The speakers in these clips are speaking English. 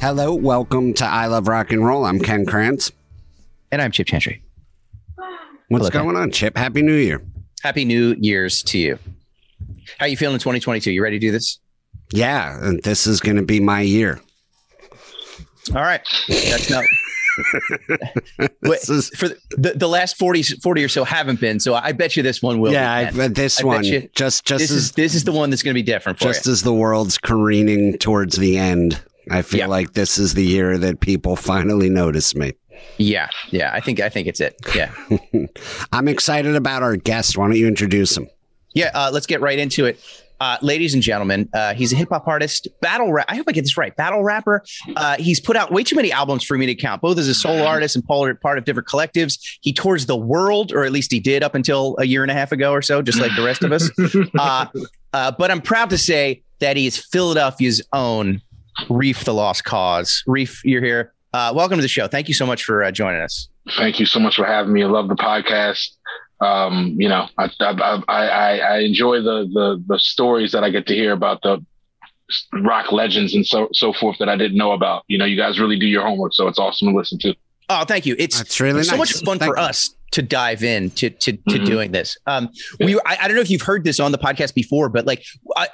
Hello, welcome to I Love Rock and Roll. I'm Ken Krantz. And I'm Chip Chantry. What's Hello, Ken. going on, Chip? Happy New Year. Happy New Year's to you. How you feeling in 2022? You ready to do this? Yeah, and this is going to be my year. All right. That's not. Wait, This is- for the, the last 40, 40 or so haven't been. So I bet you this one will. yeah, be, I, Ken. this I one you just just this as is this is the one that's going to be different for just you. as the world's careening towards the end. I feel Yeah. like this is the year that people finally notice me. Yeah, yeah. I think I think it's it. Yeah, I'm excited about our guest. Why don't you introduce him? yeah. Uh, let's get right into it. Uh, ladies and gentlemen, uh, he's a hip hop artist, battle rap. I hope I get this right. Battle rapper. Uh, he's put out way too many albums for me to count, both as a solo artist and part part of different collectives. He tours the world, or at least he did up until a year and a half ago or so, just like the rest of us. Uh, uh, but I'm proud to say that he is Philadelphia's own Reef the Lost Cauze. Reef, you're here. Uh, welcome to the show. Thank you so much for uh, joining us. Thank you so much for having me. I love the podcast. Um, you know, I, I, I, I, enjoy the, the, the stories that I get to hear about the rock legends and so, so forth that I didn't know about. You know, you guys really do your homework. So it's awesome to listen to. Oh, thank you. It's That's really so nice. much fun Thank for you. us to dive in to to, to Mhm. doing this. Um, we I, I don't know if you've heard this on the podcast before, but like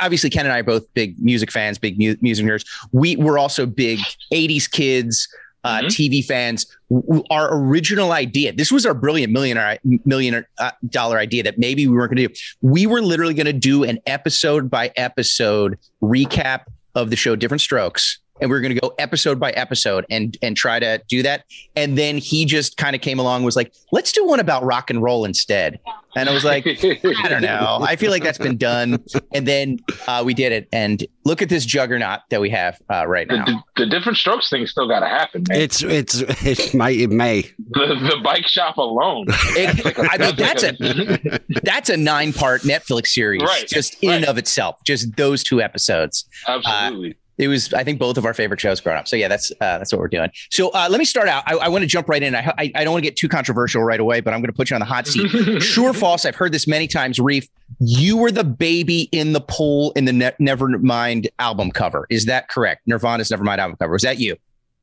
obviously Ken and I are both big music fans, big mu- music nerds. We were also big '80s kids. Uh, Mhm. TV fans, W- w- our original idea. This was our brilliant millionaire million uh, dollar idea that maybe we weren't going to do. We were literally going to do an episode by episode recap of the show Diff'rent Strokes, and we are going to go episode by episode and and try to do that. And then he just kind of came along, and was like, "Let's do one about rock and roll instead." And I was like, I don't know. I feel like that's been done. And then uh, we did it. And look at this juggernaut that we have uh, right The, now. the, the diff'rent strokes thing still got to happen, man. It's it's it might it may. the, the bike shop alone. It- I mean, that's a that's a nine part Netflix series, Right, just in and of itself. Just those two episodes. absolutely. It was, I think, both of our favorite shows growing up. So yeah, that's uh, that's what we're doing. So uh, let me start out. I, I want to jump right in. I, I, I don't want to get too controversial right away, but I'm going to put you on the hot seat. sure, false? I've heard this many times. Reef, you were the baby in the pool in the ne- Nevermind album cover. Is that correct? Nirvana's Nevermind album cover. Was that you?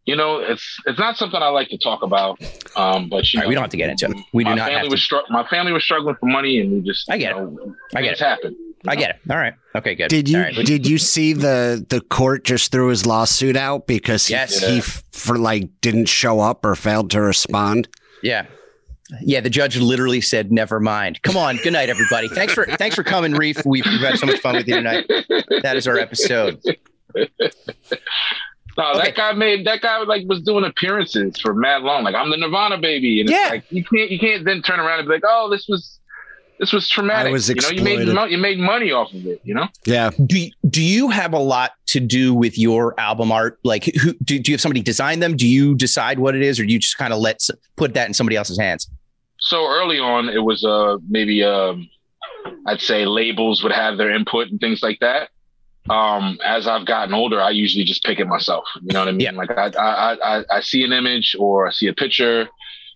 You know, it's it's not something I like to talk about. Um, but you All right, know, we don't have to get into it. We do my not family have was str- my family was struggling for money, and we just I get you it. I get it. happen. I get it. All right. Okay. Good. Did you All right. did you see the the court just threw his lawsuit out because he, Yes. he for like didn't show up or failed to respond? Yeah. Yeah, the judge literally said, "Never mind." Come on, good night, everybody. Thanks for thanks for coming, Reef. We've, we've had so much fun with you tonight. That is our episode. No, Okay. that guy made that guy like was doing appearances for mad long. Like I'm the Nirvana baby, and Yeah. it's like you can't you can't then turn around and be like, oh, this was this was traumatic. I was you know, you made you made money off of it. You know, Yeah. Do you, do you have a lot to do with your album art? Like, who do, do you have somebody design them? Do you decide what it is, or do you just kind of let s- put that in somebody else's hands? so early on it was uh maybe um I'd say labels would have their input and things like that. Um, as I've gotten older, I usually just pick it myself. You know what I mean? Yeah. Like I, I, I, I see an image or I see a picture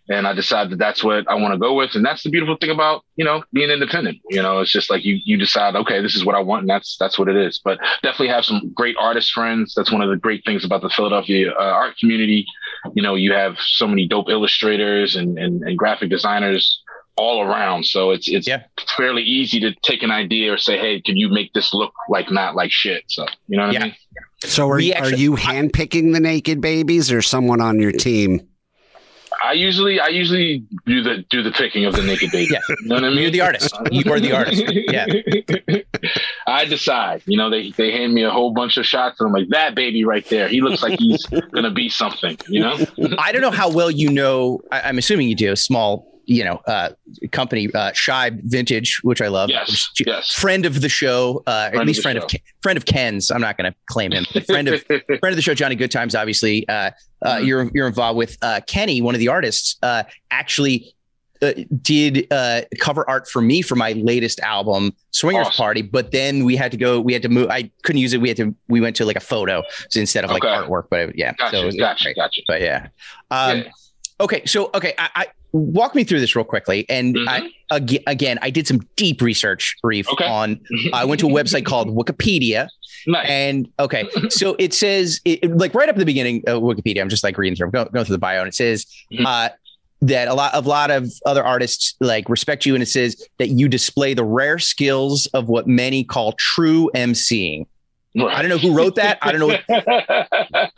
and I decide that that's what I want to go with. And that's the beautiful thing about, you know, being independent, you know, it's just like you, you decide, okay, this is what I want. And that's, that's what it is. But definitely have some great artist friends. That's one of the great things about the Philadelphia uh, art community. You know, you have so many dope illustrators and, and, and graphic designers all around. So it's, it's Yeah. fairly easy to take an idea or say, Hey, can you make this look like not like shit? So, you know what Yeah. I mean? So are, We are actually- you handpicking the naked babies or someone on your team? I usually I usually do the do the picking of the naked baby. Yeah. You know what I mean? You're the artist. You are the artist. Yeah. I decide. You know, they they hand me a whole bunch of shots and I'm like, that baby right there. He looks like he's gonna be something, you know? I don't know how well you know. I, I'm assuming you do. Small, you know, uh, company, uh, Shy Vintage, which I love. Yes. Which- Yes. Friend of the show, uh, at least the friend of show. Ken, friend of Ken's. I'm not going to claim him. But friend of friend of the show, Johnny Good Times. Obviously, uh, uh, Mhm. you're you're involved with uh, Kenny, one of the artists. Uh, actually, uh, did uh, cover art for me for my latest album, Swingers Awesome. Party. But then we had to go. We had to move. I couldn't use it. We had to. We went to like a photo so instead of like artwork. But yeah, Gotcha, so gotcha, gotcha. But yeah. Um, Yeah. Okay, so okay, I, I walk me through this real quickly, and Mhm. I again, again, I did some deep research, Reef, Okay. on. I went to a website called Wikipedia, nice. and okay, so it says it, like right up at the beginning of Wikipedia. I'm just like reading through, going, going through the bio, and it says Mhm. uh, that a lot of lot of other artists like respect you, and it says that you display the rare skills of what many call true emceeing. I don't know who wrote that. I don't know what,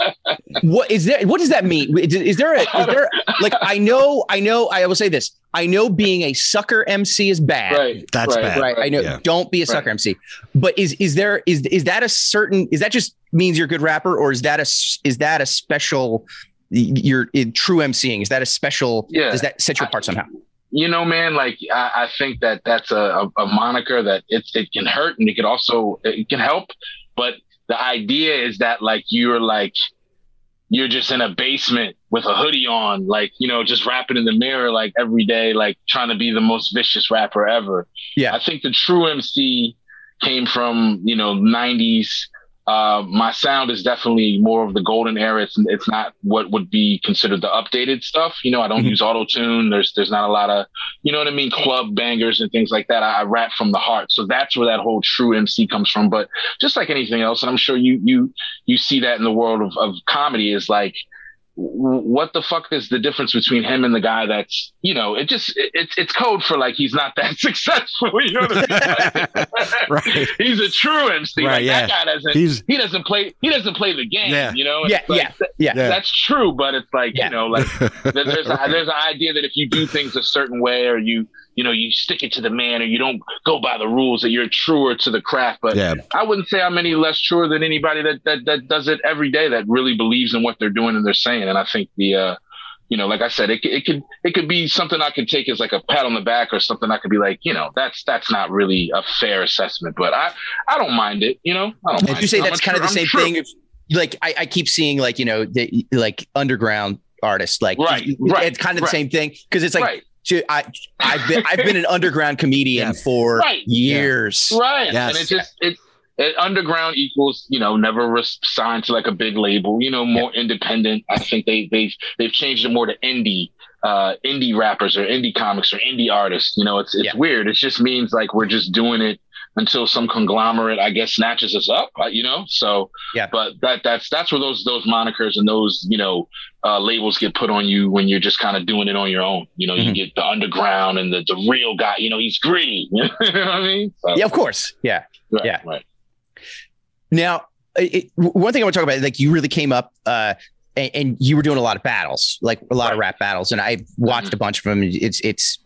what is that. What does that mean? Is, is there a is there like I know I know I will say this. I know being a sucker MC is bad. right. That's right, bad. Right. I know. Yeah. Don't be a sucker MC. But is is there is is that a certain is that just means you're a good rapper or is that a s- is that a special you're true MCing? Is that a special Yeah. does that set you apart somehow? you know, man, like I, I think that that's a, a, a moniker that it, it can hurt and it can also it can help. But the idea is that like you're like you're just in a basement with a hoodie on, like you know, just rapping in the mirror like every day, like trying to be the most vicious rapper ever. Yeah. I think the true MC came from you know '90s. Uh, my sound is definitely more of the golden era. It's, it's not what would be considered the updated stuff. You know, I don't Mhm. use auto tune. There's there's not a lot of you know what I mean, club bangers and things like that. I, I rap from the heart, so that's where that whole true MC comes from. But just like anything else, and I'm sure you you you see that in the world of, of comedy is like what the fuck is the difference between him and the guy that's you know it just it's it's code for like he's not that successful you know what I mean Right. he's a true MC Right, like yeah. that guy doesn't He's he doesn't play he doesn't play the game Yeah. you know Yeah, like, yeah, th- yeah. Yeah. that's true but it's like Yeah. you know like there- there's a, there's an idea that if you do things a certain way or you you know you stick it to the man or you don't go by the rules that you're truer to the craft but yeah. I wouldn't say I'm any less truer than anybody that, that that does it every day that really believes in what they're doing and they're saying. And I think the uh you know, like I said, it, c- it could it could be something I could take as like a pat on the back or something I could be like, you know, that's that's not really a fair assessment, but I I don't mind it, you know. I don't Would mind you say it. I'm that's a kind of the same I'm true. thing? If, like I, I keep seeing like you know the, like underground artists like Right, right, it's kind of the right. same thing because it's like right, Dude, I I've been I've been an underground comedian Yeah. for Right. years. right, Yes. and it just it. It, underground equals, you know, never res- signed to like a big label. You know, more independent. I think they they've they've changed it more to indie, uh, indie rappers or indie comics or indie artists. You know, it's it's Yeah. weird. It just means like we're just doing it until some conglomerate, I guess, snatches us up. uh, You know, so Yeah. But that that's that's where those those monikers and those you know uh, labels get put on you when you're just kind of doing it on your own. You know, you Mhm. get the underground and the the real guy. You know, he's gritty. You know what I mean? So, Yeah, of course. Yeah. right, yeah. Right. Now, it, one thing I want to talk about, like you really came up, uh, and, and you were doing a lot of battles, like a lot of rap battles, and I've watched a bunch of them. It's it's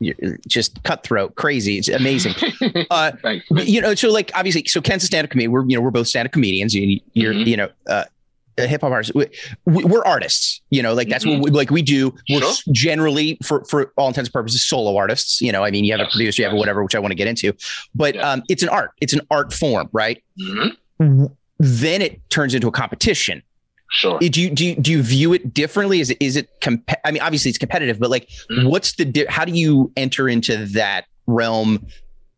just cutthroat, crazy. It's amazing. Uh. But, you know, so like obviously, so Ken's a stand-up comedian. We're you know we're both stand-up comedians. You, you're Mhm. you know uh, a hip hop artists, We, we're artists. You know, like that's Mhm. what we, like we do. We're Sure. generally for for all intents and purposes solo artists. You know, I mean, you have a Yes, producer, you have a whatever, which I want to get into, but Yeah. um, it's an art. It's an art form, right? Mhm. Then it turns into a competition. Sure. Do you do you, do you view it differently? Is it is it comp- I mean, obviously it's competitive, but like, Mhm. what's the di- how do you enter into that realm?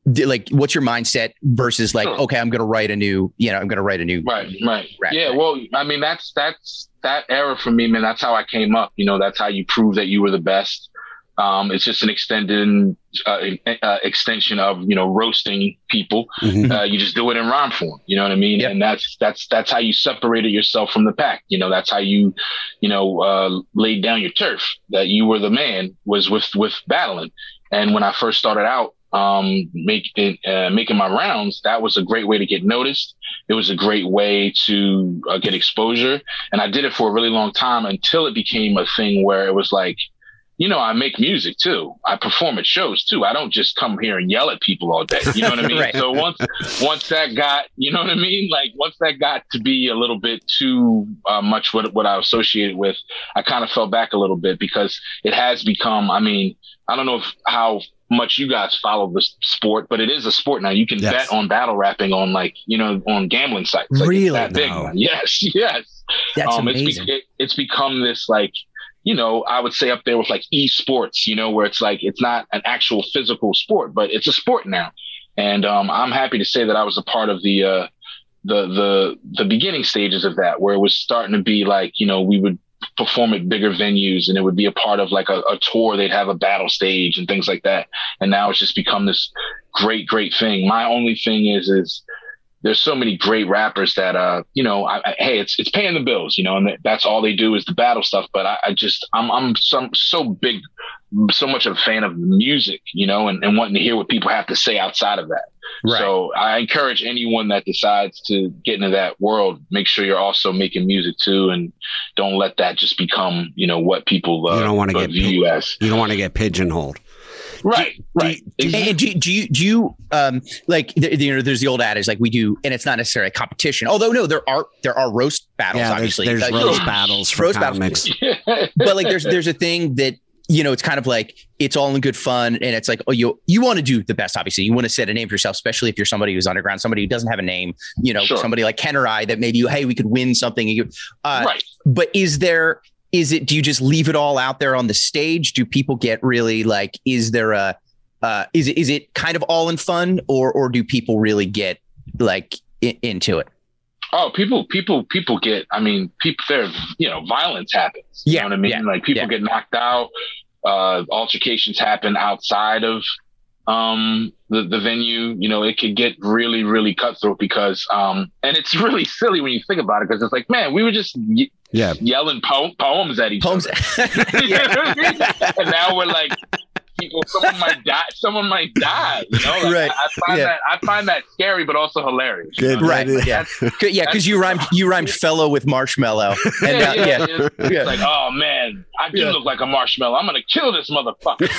Like, what's your mindset versus like, Sure. okay, I'm going to write a new, you know, I'm going to write a new. Right, right. Yeah, well, I mean, that's that's that era for me, man. That's how I came up. You know, that's how you prove that you were the best. Um, it's just an extended uh, uh, extension of you know roasting people. Mhm. Uh, you just do it in rhyme form. You know what I mean? Yep. And that's that's that's how you separated yourself from the pack. You know, that's how you you know uh, laid down your turf. That you were the man was with with battling. And when I first started out, um, making uh, making my rounds, that was a great way to get noticed. It was a great way to uh, get exposure, and I did it for a really long time until it became a thing where it was like, you know, I make music too. I perform at shows too. I don't just come here and yell at people all day. You know what I mean? Right. So once once that got, you know what I mean? Like once that got to be a little bit too uh, much what what I associated with, I kind of fell back a little bit because it has become. I mean, I don't know if how much you guys follow this sport, but it is a sport now. You can Yes. bet on battle rapping on like you know on gambling sites. Like, it's Really? that No. now. Yes, yes. That's um, amazing. It's, be- it, it's become this like, you know, I would say up there with like esports, you know, where it's like it's not an actual physical sport, but it's a sport now. And um, I'm happy to say that I was a part of the uh, the the the beginning stages of that, where it was starting to be like, you know, we would perform at bigger venues and it would be a part of like a, a, tour. They'd have a battle stage and things like that. And now it's just become this great, great thing. My only thing is, is there's so many great rappers that, uh, you know, I, I, hey, it's, it's paying the bills, you know, and that's all they do is the battle stuff. But I, I just, I'm, I'm some, so big, so much of a fan of music, you know, and, and wanting to hear what people have to say outside of that. Right. So I encourage anyone that decides to get into that world, make sure you're also making music too, and don't let that just become you know what people uh, you don't want to get view you as. You don't want to get pigeonholed. Right, do, right. Do, do, do, do, you do you um like you know there's the old adage like we do and it's not necessarily a competition although no there are there are roast battles yeah, obviously there's, there's like, roast battles for roast comics battles. but like there's there's a thing that you know, it's kind of like it's all in good fun, and it's like, oh, you you want to do the best. Obviously, you want to set a name for yourself, especially if you're somebody who's underground, somebody who doesn't have a name. You know, sure. somebody like Ken or I that maybe you, hey, we could win something. Uh, right. But is there? Is it? Do you just leave it all out there on the stage? Do people get really like? Is there a? Uh, is it is it kind of all in fun, or or do people really get like in, into it? Oh, people, people, people get. I mean, people. There, you know, violence happens. You yeah, know what I mean? Yeah, like people yeah. get knocked out. Uh, altercations happen outside of um the, the venue you know it could get really really cutthroat because um and it's really silly when you think about it because it's like man we were just y- yeah. yelling po- poems at each poems. other. And now we're like people. Someone might die. Someone might die. You know, like, right? I, I find yeah. that I find that scary, but also hilarious. Good, right? Yeah, yeah. Because you rhymed you rhymed fellow with marshmallow. And, yeah, uh, yeah, yeah. It's, yeah. like, oh man, I do look like a marshmallow. I'm gonna kill this motherfucker.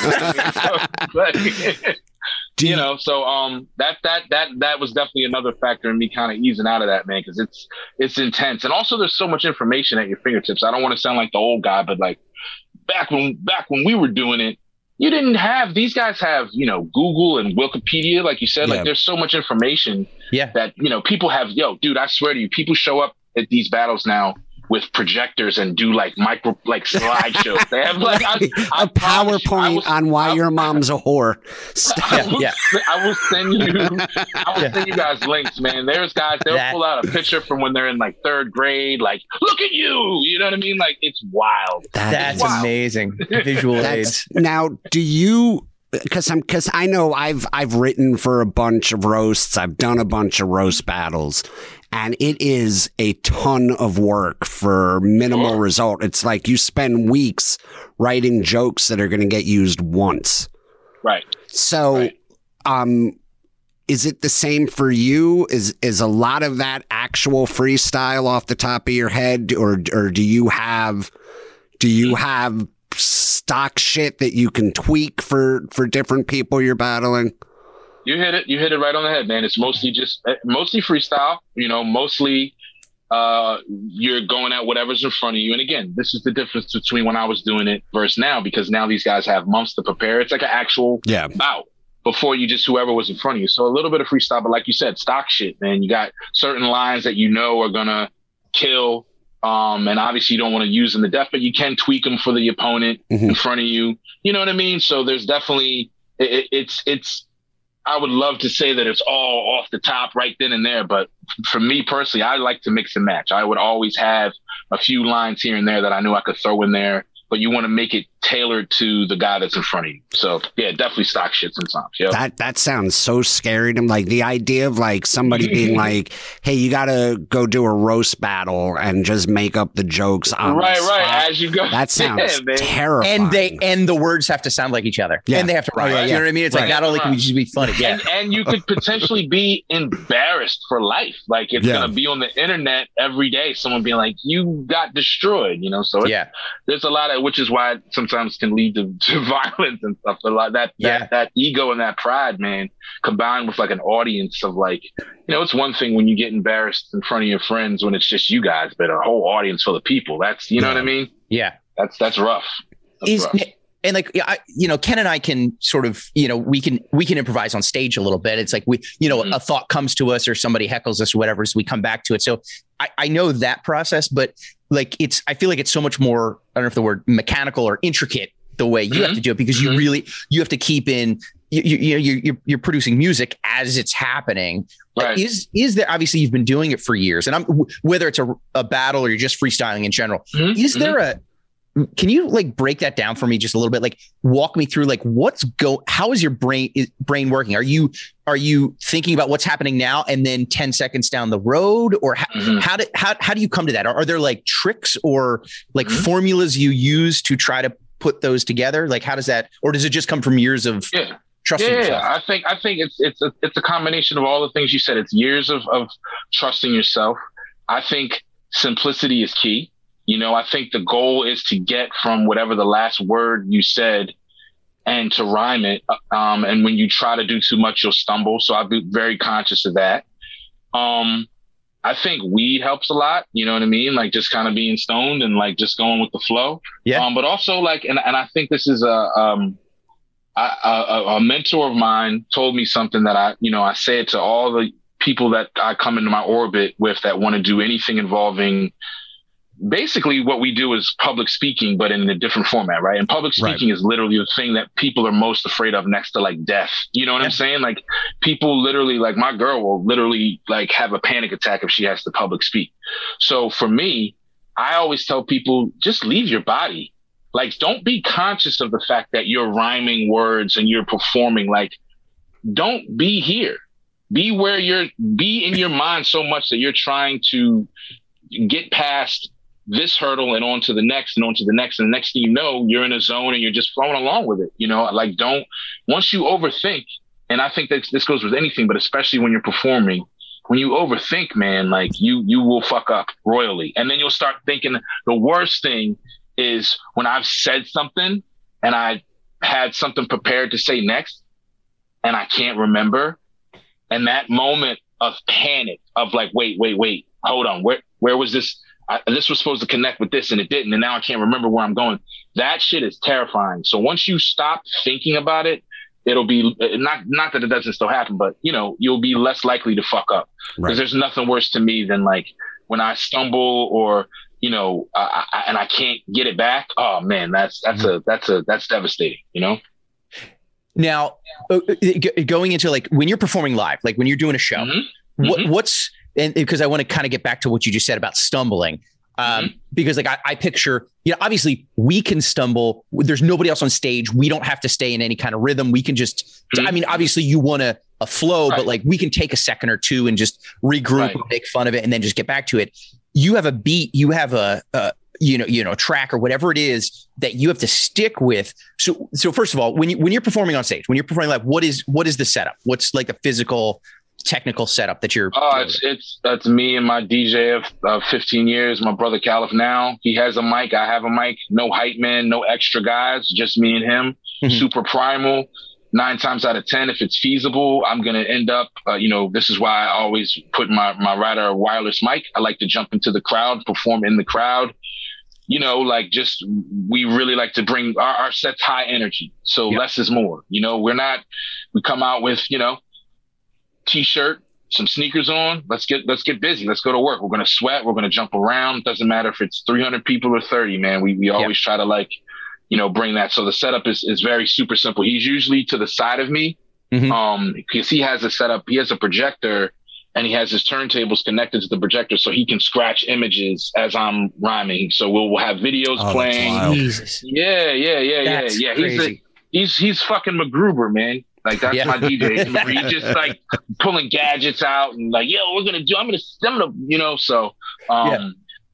you know so um that that that that was definitely another factor in me kind of easing out of that man because it's it's intense and also there's so much information at your fingertips i don't want to sound like the old guy but like back when back when we were doing it you didn't have these guys have you know google and wikipedia like you said yeah. like there's so much information yeah that you know people have yo dude i swear to you people show up at these battles now with projectors and do like micro like slideshows. They have like I, I a PowerPoint will, on why I, your mom's a whore. I will, yeah, I will send you. I will yeah. send you guys links, man. There's guys they'll that, pull out a picture from when they're in like third grade. Like, look at you. You know what I mean? Like, it's wild. That that's wild. amazing. Visual aids. Now, do you? because I'm because I know I've I've written for a bunch of roasts. I've done a bunch of roast battles, and it is a ton of work for minimal sure. result. It's like you spend weeks writing jokes that are going to get used once. Right. So, right. um, is it the same for you? Is is a lot of that actual freestyle off the top of your head, or or do you have do you have stock shit that you can tweak for for different people you're battling? You hit it. You hit it right on the head, man. It's mostly just eh, mostly freestyle. You know, mostly uh, you're going at whatever's in front of you. And again, this is the difference between when I was doing it versus now, because now these guys have months to prepare. It's like an actual yeah. bout before you just whoever was in front of you. So a little bit of freestyle, but like you said, stock shit, man. You got certain lines that you know are gonna kill. Um, and obviously you don't want to use them the death, but you can tweak them for the opponent mm-hmm. in front of you. You know what I mean? So there's definitely it, it's it's I would love to say that it's all off the top right then and there, but for me personally, I like to mix and match. I would always have a few lines here and there that I knew I could throw in there but you want to make it tailored to the guy that's in front of you. So yeah, definitely stock shit sometimes. Yeah. That that sounds so scary to me. Like the idea of like somebody being like, "Hey, you got to go do a roast battle and just make up the jokes on right, right as you go." That sounds yeah, terrifying. And they and the words have to sound like each other. Yeah. and they have to rhyme. Oh, yeah, yeah. You know what I mean? It's right. like not only can we just be funny, yeah, and, and you could potentially be embarrassed for life. Like it's gonna be on the internet every day. Someone being like, "You got destroyed," you know. So yeah, there's a lot of which is why it sometimes can lead to, to violence and stuff. A lot that, yeah. that that ego and that pride, man, combined with like an audience of like, you know, it's one thing when you get embarrassed in front of your friends when it's just you guys, but a whole audience full of people. That's you know what I mean? Yeah. That's that's rough. That's is rough and like I, you know ken and i can sort of you know we can we can improvise on stage a little bit it's like we you know mm-hmm. a thought comes to us or somebody heckles us or whatever so we come back to it so I, I know that process but like it's i feel like it's so much more i don't know if the word mechanical or intricate the way you mm-hmm. have to do it because you mm-hmm. really you have to keep in you, you, you, you're, you're producing music as it's happening. Right. Is is there obviously you've been doing it for years, and I'm whether it's a, a battle or you're just freestyling in general. Mhm, Is there a can you like break that down for me just a little bit? Like walk me through like what's go how is your brain is brain working? Are you are you thinking about what's happening now and then 10 seconds down the road or how, Mhm. how do how, how do you come to that? Are, are there like tricks or like Mhm. formulas you use to try to put those together? Like how does that or does it just come from years of Yeah. trusting yeah, yourself? I think I think it's it's a it's a combination of all the things you said. It's years of of trusting yourself. I think simplicity is key. You know, I think the goal is to get from whatever the last word you said and to rhyme it. Um, and when you try to do too much, you'll stumble. So I'll be very conscious of that. Um, I think weed helps a lot. You know what I mean? Like just kind of being stoned and like just going with the flow. Yeah. Um, but also like, and, and I think this is a, um, I, a, a mentor of mine told me something that I, you know, I say it to all the people that I come into my orbit with that want to do anything involving basically what we do is public speaking, but in a different format, right? And public Right. speaking is literally the thing that people are most afraid of next to like death. You know what Yeah. I'm saying? Like people literally, like my girl will literally like have a panic attack if she has to public speak. So for me, I always tell people just leave your body. Like don't be conscious of the fact that you're rhyming words and you're performing. Like don't be here. Be where you're be in your mind so much that you're trying to get past this hurdle and on to the next and on to the next. And the next thing you know, you're in a zone and you're just flowing along with it. You know, like don't, once you overthink, and I think that this goes with anything, but especially when you're performing, when you overthink, man, like you, you will fuck up royally. And then you'll start thinking the worst thing is when I've said something and I had something prepared to say next and I can't remember. And that moment of panic of like, wait, wait, wait, hold on. Where, where was this? I, this was supposed to connect with this and it didn't. And now I can't remember where I'm going. That shit is terrifying. So once you stop thinking about it, it'll be not, not that it doesn't still happen, but you know, you'll be less likely to fuck up because Right. there's nothing worse to me than like when I stumble or, you know, I, I, and I can't get it back. Oh man, that's, that's a, that's a, that's devastating, you know? Now, uh, uh, going into like when you're performing live, like when you're doing a show, Mhm. what, Mhm. what's and because I want to kind of get back to what you just said about stumbling. Um, because like I, I picture, you know, obviously we can stumble. There's nobody else on stage. We don't have to stay in any kind of rhythm. We can just, Mhm. I mean, obviously you want a, a flow, but like we can take a second or two and just regroup, Right. and make fun of it, and then just get back to it. You have a beat, you have a, a you know, you know, track or whatever it is that you have to stick with. So, so first of all, when you when you're performing on stage, when you're performing live, what is what is the setup? What's like the physical, technical setup that you're? Oh, it's it's that's me and my DJ of uh, 15 years. My brother Caliph now. He has a mic. I have a mic. No hype man. No extra guys. Just me and him. Mhm. Super primal. Nine times out of ten, if it's feasible, I'm gonna end up. Uh, you know, this is why I always put my my rider a wireless mic. I like to jump into the crowd, perform in the crowd. You know, like just we really like to bring our, our sets high energy. So Yeah. less is more. You know, we're not. We come out with you know t-shirt, some sneakers on. Let's get let's get busy. Let's go to work. We're gonna sweat. We're gonna jump around. Doesn't matter if it's 300 people or 30. Man, we we always try to like, you know, bring that. So the setup is is very super simple. He's usually to the side of me, Mhm. um, because he has a setup. He has a projector. And he has his turntables connected to the projector, so he can scratch images as I'm rhyming. So we'll, we'll have videos Oh, playing. Jesus, Yeah, yeah, yeah, that's yeah, yeah. He's a, he's he's fucking MacGruber, man. Like that's Yeah. my DJ. He's just like pulling gadgets out and like, yo, we're gonna do. I'm gonna, I'm gonna, you know. So, um, Yeah.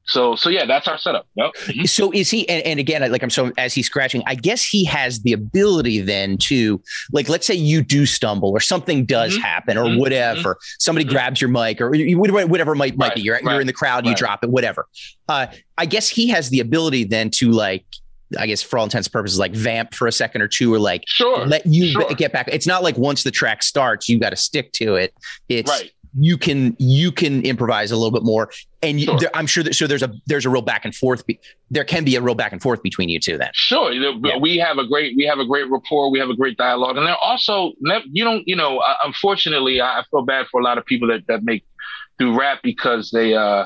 so, so yeah, that's our setup. Yep. So is he? And, and again, like I'm so as he's scratching, I guess he has the ability then to like, let's say you do stumble or something does Mhm. happen or Mhm. whatever. Somebody Mhm. grabs your mic or you- whatever might might Right, be. You're you're in the crowd, you drop it, whatever. Uh, I guess he has the ability then to like, I guess for all intents and purposes, like vamp for a second or two, or like Sure. let you sure. b- get back. It's not like once the track starts, you got to stick to it. It's Right. you can you can improvise a little bit more, and you, Sure. there, I'm sure that so there's a there's a real back and forth. Be, there can be a real back and forth between you two. Then Sure. Yeah. We have a great, we have a great rapport. We have a great dialogue, and they're also, you don't, you know, uh, unfortunately, I I feel bad for a lot of people that that make do rap because they, uh,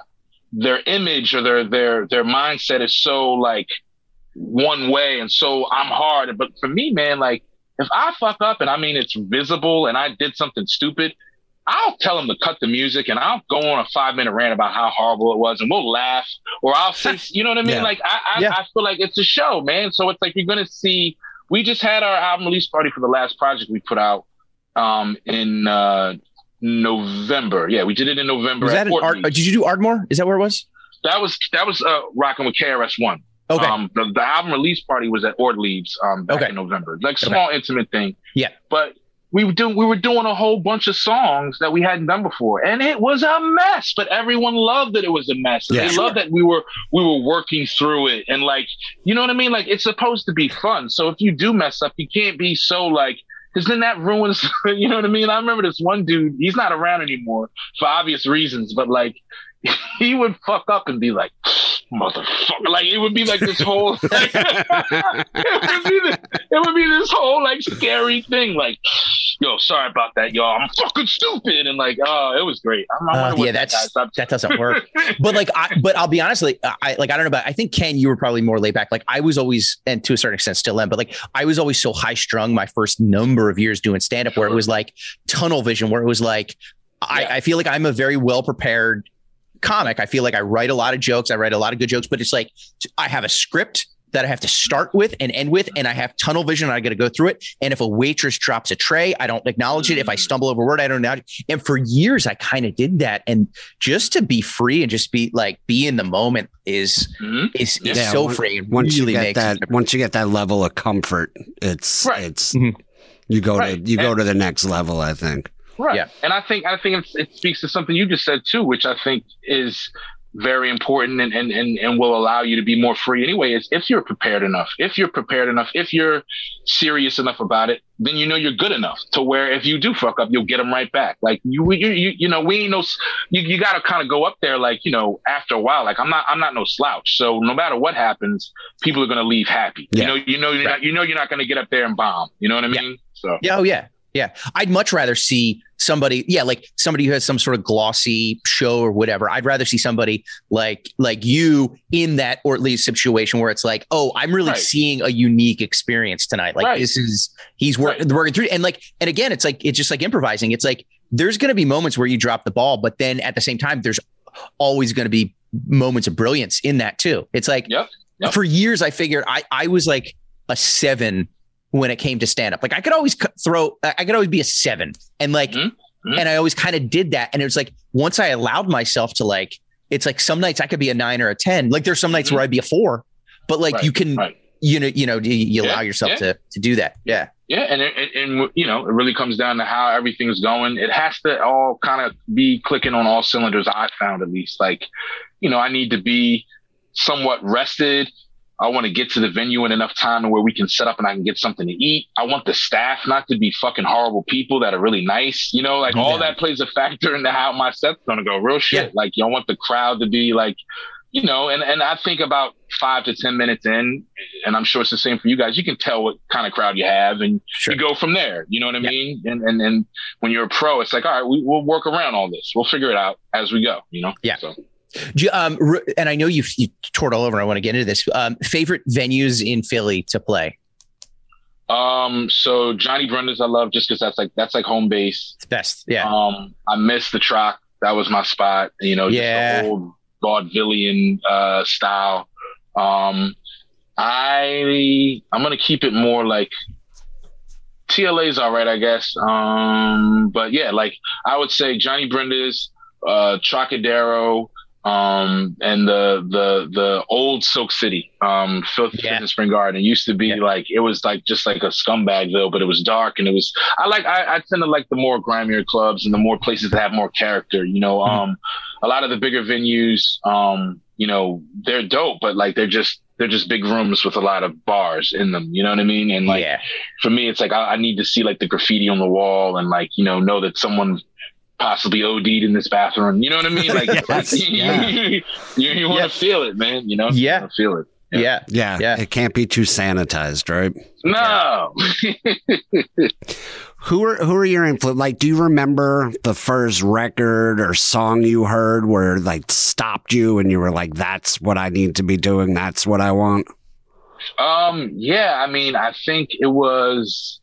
their image or their their their mindset is so like one way and so I'm hard. But for me, man, like if I fuck up and I mean it's visible and I did something stupid, I'll tell them to cut the music and I'll go on a five minute rant about how horrible it was and we'll laugh or I'll say, you know what I mean? Yeah. Like I, I, Yeah. I feel like it's a show, man. So it's like you're gonna see. We just had our album release party for the last project we put out um, in uh, November. Yeah, we did it in November. Was at that an Ard- did you do Ardmore? Is that where it was? That was that was uh, rocking with KRS One. Okay. Um, the, the album release party was at Ortlieb's um, back Okay. in November. Like small intimate thing. Yeah. But we were doing we were doing a whole bunch of songs that we hadn't done before, and it was a mess. But everyone loved that it was a mess. Yeah. they loved that we were we were working through it, and like you know what I mean. Like it's supposed to be fun. So if you do mess up, you can't be so like. Because then that ruins, you know what I mean? I remember this one dude, he's not around anymore for obvious reasons, but like he would fuck up and be like, motherfucker. Like it would be like this whole like, it, would be this, it would be this whole like scary thing. Like, yo, sorry about that, y'all. I'm fucking stupid. And like, oh, it was great. I'm, Uh, yeah, that's that doesn't work. but like I but I'll be honest, like I like I don't know about I think Ken, you were probably more laid back. Like I was always and to a certain extent still am, but like I was always so high strung my first number of years doing stand up where it was like tunnel vision, where it was like I, Yeah. I feel like I'm a very well prepared comic. I feel like I write a lot of jokes, I write a lot of good jokes, but it's like I have a script that I have to start with and end with, and I have tunnel vision. And I got to go through it. And if a waitress drops a tray, I don't acknowledge it. If I Mm. stumble over a word, I don't acknowledge. And for years, I kind of did that. And just to be free and just be like be in the moment is Mhm. is, is Yeah, so once- free. It once really you get makes that once you get that level of comfort it's Right. it's Mhm. you go Right. to you go And- to the next level i think Right. Yeah. And I think I think it's, it speaks to something you just said too, which I think is very important and, and, and, and will allow you to be more free anyway is if you're prepared enough if you're prepared enough if you're serious enough about it then you know you're good enough to where if you do fuck up you'll get them right back like you you you, you know we ain't no you, you got to kind of go up there like you know after a while like i'm not i'm not no slouch so no matter what happens people are going to leave happy Yeah. you know you know you're not you know you're not going to get up there and bomb you know what i Yeah. mean so Yeah, oh yeah. Yeah. I'd much rather see somebody, yeah, like somebody who has some sort of glossy show or whatever. I'd rather see somebody like like you in that or at least situation where it's like, oh, I'm really Right. seeing a unique experience tonight. Like Right. this is he's working working through and like and again, it's like it's just like improvising. It's like there's gonna be moments where you drop the ball, but then at the same time, there's always gonna be moments of brilliance in that too. It's like Yep. Yep. for years I figured I I was like a seven when it came to stand up. Like I could always throw, I could always be a seven, and like, Mhm. Mhm. and I always kind of did that. And it was like once I allowed myself to like, it's like some nights I could be a nine or a ten. Like there's some nights Mhm. where I'd be a four, but like Right, you can, right. you know, you know, you, you Yeah, allow yourself yeah. to to do that. Yeah, Yeah, and it- and you know, it really comes down to how everything's going. It has to all kind of be clicking on all cylinders. I found at least, like, you know, I need to be somewhat rested. I want to get to the venue in enough time where we can set up and I can get something to eat. I want the staff not to be fucking horrible people that are really nice. You know, like all that plays a factor into how my set's gonna go. Real shit. Yeah. Like, you don't want the crowd to be like, you know, and, and I think about five to 10 minutes in, and I'm sure it's the same for you guys, you can tell what kind of crowd you have and sure. you go from there. You know what I Yeah. mean? And, and and when you're a pro, it's like, all right, we, we'll work around all this. We'll figure it out as we go. You know? Yeah. So you- um, and I know you've you toured all over. I want to get into this. Um, favorite venues in Philly to play? um, so Johnny Brenda's I love just because that's like that's like home base. It's best. Yeah. Um, I miss the Troc. That was my spot. You know, just Yeah. the old vaudevillian uh, style. Um, I I'm gonna keep it more like TLA's all right, I guess. Um, but yeah, like I would say Johnny Brenda's, uh, Trocadero, um, and the the the old Silk City, um, Fifth Yeah. Spring Garden. It used to be Yeah. like it was like just like a scumbagville, but it was dark and it was. I like I, I tend to like the more grimier clubs and the more places that have more character. You know, Mhm. um, a lot of the bigger venues, um, you know, they're dope, but like they're just they're just big rooms with a lot of bars in them. You know what I mean? And like yeah. for me, it's like I, I need to see like the graffiti on the wall and like you know know that someone possibly OD'd in this bathroom. You know what I mean? Like, Yes, you, yeah. you, you want to Yeah. feel it, man. You know? Yeah. You feel it. Yeah. Yeah. Yeah. yeah, it can't be too sanitized right No. Who are who are your influence? Like, do you remember the first record or song you heard where like stopped you and you were like, "That's what I need to be doing. That's what I want." um. Yeah. I mean, I think it was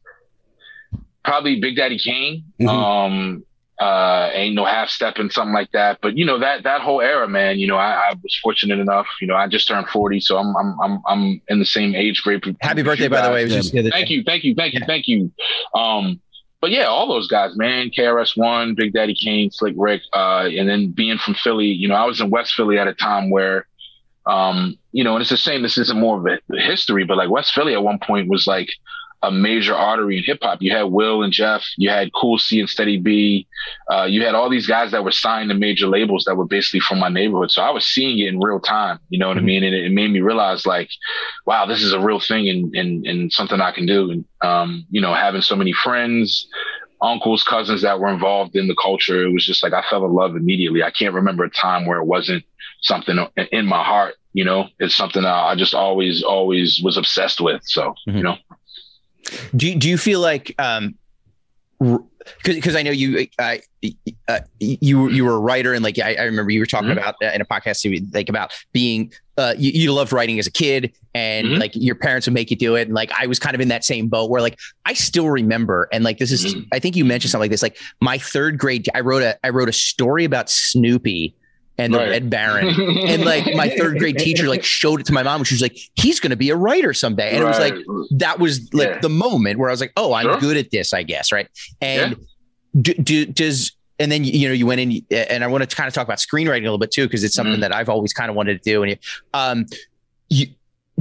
probably Big Daddy Kane. Mm-hmm. Um, uh, ain't no half stepping, something like that. But you know that that whole era, man. You know, I, I, was fortunate enough. You know, I just turned forty, so I'm I'm I'm I'm in the same age group. Happy birthday, by the way. Just, thank you, thank you, thank you, thank you. Um, but yeah, all those guys, man. KRS One, Big Daddy Kane, Slick Rick, uh, and then being from Philly, you know, I was in West Philly at a time where, um, you know, and it's a shame this isn't more of a history, but like West Philly at one point was like a major artery in hip hop. You had Will and Jeff, you had Cool C and Steady B, uh, you had all these guys that were signed to major labels that were basically from my neighborhood. So I was seeing it in real time. You know what mm-hmm. I mean? And it, it, made me realize like, wow, this is a real thing and and, and something I can do. And um, you know, having so many friends, uncles, cousins that were involved in the culture, it was just like I fell in love immediately. I can't remember a time where it wasn't something in my heart. You know, it's something I just always, always was obsessed with. So, mm-hmm. you know. Do do you feel like um because I know you uh, uh, you you were a writer and like I, I remember you were talking mm-hmm. about in a podcast like about being uh, you, you, loved writing as a kid and mm-hmm. like your parents would make you do it and like I was kind of in that same boat where like I still remember and like this is mm-hmm. I think you mentioned something like this like my third grade I wrote a I wrote a story about Snoopy and the right. Red Baron. and like my third grade teacher like showed it to my mom and she was like, he's gonna be a writer someday. And right. it was like that was like yeah. the moment where I was like, oh, I'm sure. good at this, I guess, right? And yeah. do, do, does and then you know you went in and I want to kind of talk about screenwriting a little bit too because it's something mm. that I've always kind of wanted to do. And um, you,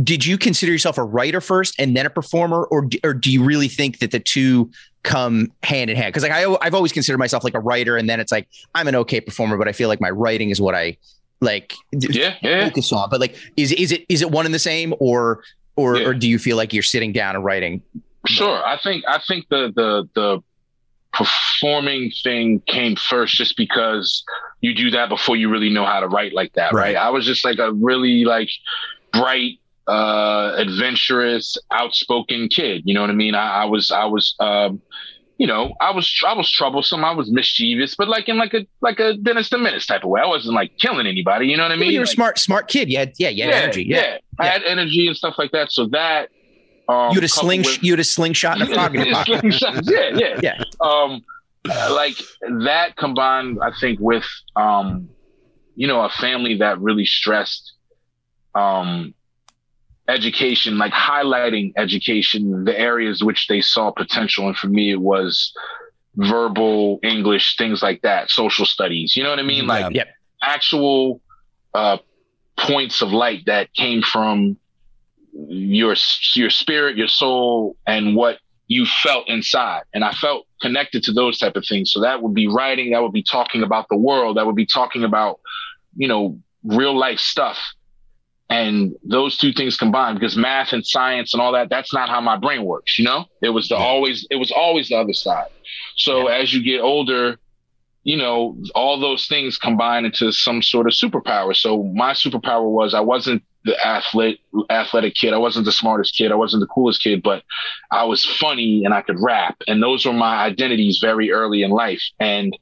did you consider yourself a writer first and then a performer, or or do you really think that the two come hand in hand because like I, I've always considered myself like a writer and then it's like I'm an okay performer but I feel like my writing is what I like yeah, yeah. focus on but like is is it is it one and the same or or yeah. or do you feel like you're sitting down and writing sure I think I think the the the performing thing came first just because you do that before you really know how to write like that right, right? I was just like a really like bright uh, adventurous, outspoken kid. You know what I mean? I, I was, I was, um, you know, I was, I was troublesome. I was mischievous, but like in like a, like a Dennis the Menace type of way. I wasn't like killing anybody. You know what I mean? you were like, a smart, smart kid. You had, yeah, had yeah, energy. Yeah. yeah. I had energy and stuff like that. So that, um, you had a sling, with, you had a slingshot and a frog in your pocket. yeah, yeah, yeah. Um, like that combined, I think, with um, you know, a family that really stressed um education, like highlighting education, the areas which they saw potential. And for me, it was verbal English, things like that, social studies. You know what I mean? Like yep. actual uh, points of light that came from your your spirit, your soul, and what you felt inside. And I felt connected to those type of things. So that would be writing, that would be talking about the world, that would be talking about, you know, real life stuff and those two things combined because math and science and all that that's not how my brain works you know? It was the yeah. always it was always the other side. So yeah. as you get older you know all those things combine into some sort of superpower. So my superpower was i wasn't the athlete athletic kid. I wasn't the smartest kid. I wasn't the coolest kid but i was funny and i could rap. And those were my identities very early in life. And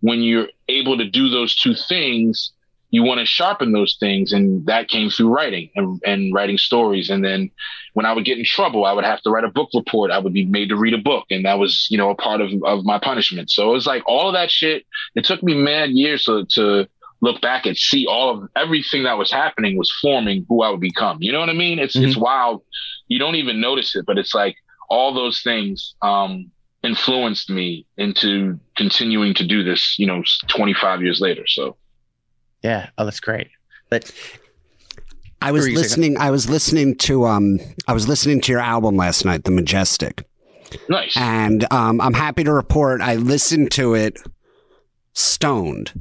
when you're able to do those two things you want to sharpen those things. And that came through writing and, and writing stories. And then when I would get in trouble, I would have to write a book report. I would be made to read a book. And that was, you know, a part of, of my punishment. So it was like all of that shit. It took me mad years to, to look back and see all of everything that was happening was forming who I would become. You know what I mean? It's, mm-hmm. it's wild. You don't even notice it, but it's like all those things, um, influenced me into continuing to do this, you know, 25 years later. So yeah. Oh, that's great. But I was listening. I was listening to um. I was listening to your album last night, The Majestic. Nice. And um, I'm happy to report I listened to it stoned.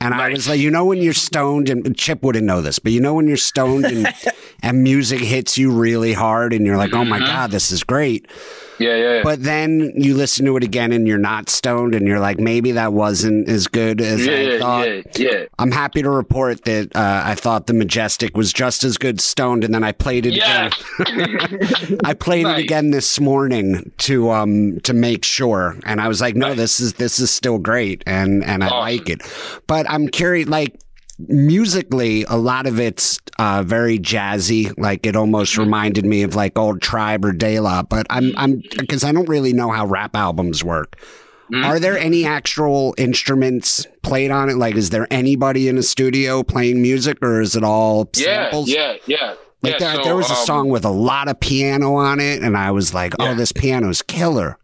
And nice. I was like, you know, when you're stoned, and Chip wouldn't know this, but you know, when you're stoned and, and music hits you really hard and you're like, oh my mm-hmm. God, this is great. Yeah, yeah, But then you listen to it again and you're not stoned and you're like, maybe that wasn't as good as yeah, I thought. Yeah, yeah. I'm happy to report that uh, I thought The Majestic was just as good stoned, and then I played it again. I played nice. it again this morning to um to make sure, and I was like, no, nice. this is this is still great, and and I awesome. like it. But I'm curious, like musically, a lot of it's uh, very jazzy. Like it almost Mm-hmm. reminded me of like old Tribe or De La. But I'm I'm because I don't really know how rap albums work. Mhm. Are there any actual instruments played on it? Like, is there anybody in a studio playing music, or is it all Yeah, samples? yeah, yeah. Like yeah, there, so, there was a um, song with a lot of piano on it, and I was like, "Oh, Yeah. this piano's killer."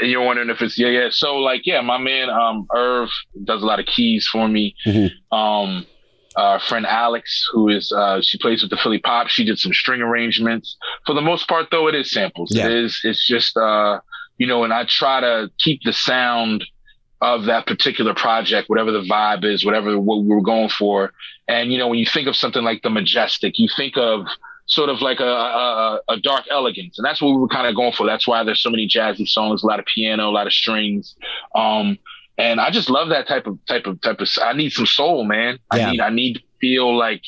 And you're wondering if it's yeah, yeah. So like, yeah, my man um Irv does a lot of keys for me. Mhm. Um our friend Alex, who is uh she plays with the Philly Pop, she did some string arrangements. For the most part though, it is samples. Yeah. It is it's just uh you know, and I try to keep the sound of that particular project, whatever the vibe is, whatever what we were going for. And you know, when you think of something like the majestic, you think of sort of like a, a, a dark elegance. And that's what we were kind of going for. That's why there's so many jazzy songs, a lot of piano, a lot of strings. Um, and I just love that type of, type of, type of, I need some soul, man. Yeah. I need, I need to feel like,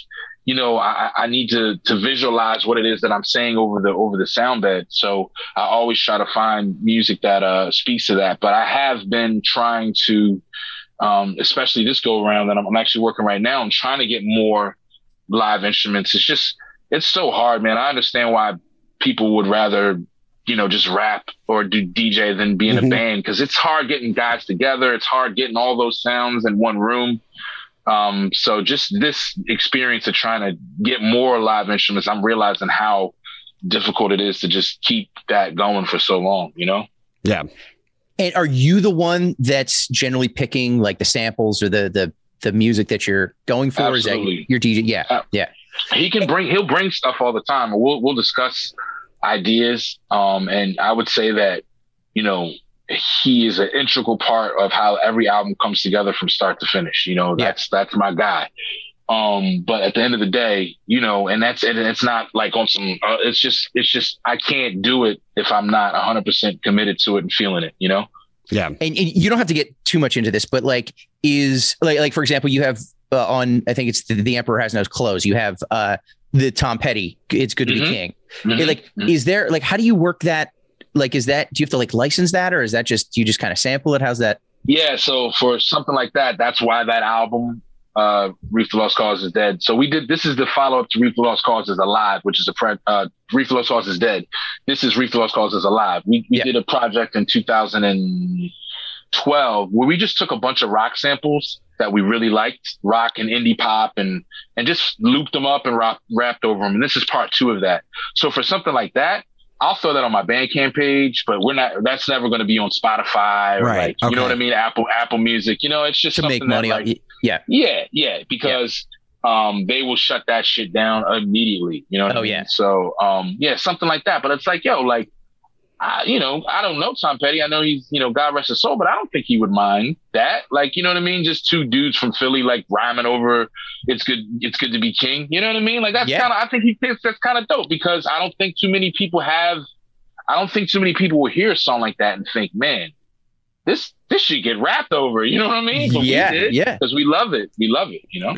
you know, I, I need to, to visualize what it is that I'm saying over the, over the sound bed. So I always try to find music that, uh, speaks to that. But I have been trying to, um, especially this go around that I'm, I'm actually working right now. I'm trying to get more live instruments. It's just, it's so hard, man. I understand why people would rather, you know, just rap or do DJ than be in Mhm. a band because it's hard getting guys together. It's hard getting all those sounds in one room. Um, so just this experience of trying to get more live instruments, I'm realizing how difficult it is to just keep that going for so long, you know? Yeah, And are you the one that's generally picking like the samples or the the the music that you're going for? Is that your DJ? Yeah, Uh, yeah. He can bring he'll bring stuff all the time. We'll we'll discuss ideas. Um and i would say that you know he is an integral part of how every album comes together from start to finish. You know Yeah. that's that's my guy. Um but at the end of the day you know and that's and it's not like on some uh, it's just it's just i can't do it if i'm not 100% committed to it and feeling it you know? Yeah, And, and you don't have to get too much into this, but like, is like like for example, you have uh, on I think it's the, the Emperor has no clothes. You have uh the Tom Petty. It's good to Mhm. be king. Mhm. like, Mhm. is there like how do you work that? Like, is that do you have to like license that, or is that just you just kind of sample it? How's that? Yeah, so for something like that, that's why that album, uh, Reef the Lost Cauze is Dead. So we did, this is the follow up to Reef the Lost Cauze is Alive, which is a, pre- uh, Reef the Lost Cauze is Dead. This is Reef the Lost Cauze is Alive. We, we Yeah. did a project in 2012 where we just took a bunch of rock samples that we really liked, rock and indie pop and, and just looped them up and rock, rapped over them. And this is part two of that. So for something like that, I'll throw that on my Bandcamp page, but we're not. That's never going to be on Spotify or Right, like you know what I mean. Apple Apple Music. You know, it's just To make something that, money, like, on, yeah. yeah, yeah, because um they will shut that shit down immediately. You know. Oh, I mean? yeah. So um yeah, something like that. But it's like yo, like. I, you know, I don't know Tom Petty. I know he's, you know, God rest his soul, but I don't think he would mind that. Like, you know what I mean? Just two dudes from Philly, like rhyming over "It's good, it's good to be king." You know what I mean? Like that's Yeah. kind of. I think he thinks that's kind of dope because I don't think too many people have. I don't think too many people will hear a song like that and think, man, this this should get rapped over. You know what I mean? But yeah, did yeah. because we love it. We love it. You know.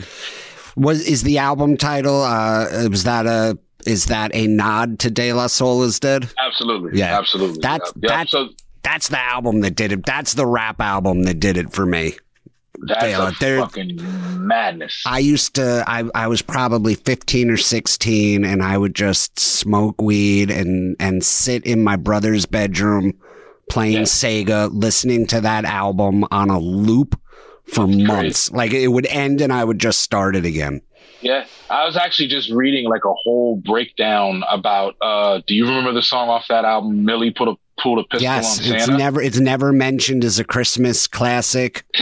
was is the album title? Uh, was that a is that a nod to De La Soul is Dead? Absolutely. Yeah. Absolutely. That's- Yep. that's- so That's the album that did it. That's the rap album that did it for me. that's Dale, a there- fucking madness. I used to, I, I was probably 15 or 16 and I would just smoke weed and, and sit in my brother's bedroom playing Yeah. Sega, listening to that album on a loop for months. Like it would end and I would just start it again. Yeah. I was actually just reading like a whole breakdown about uh do you remember the song off that album, Millie put a pulled a pistol yes, on it's never, it's never mentioned as a Christmas classic.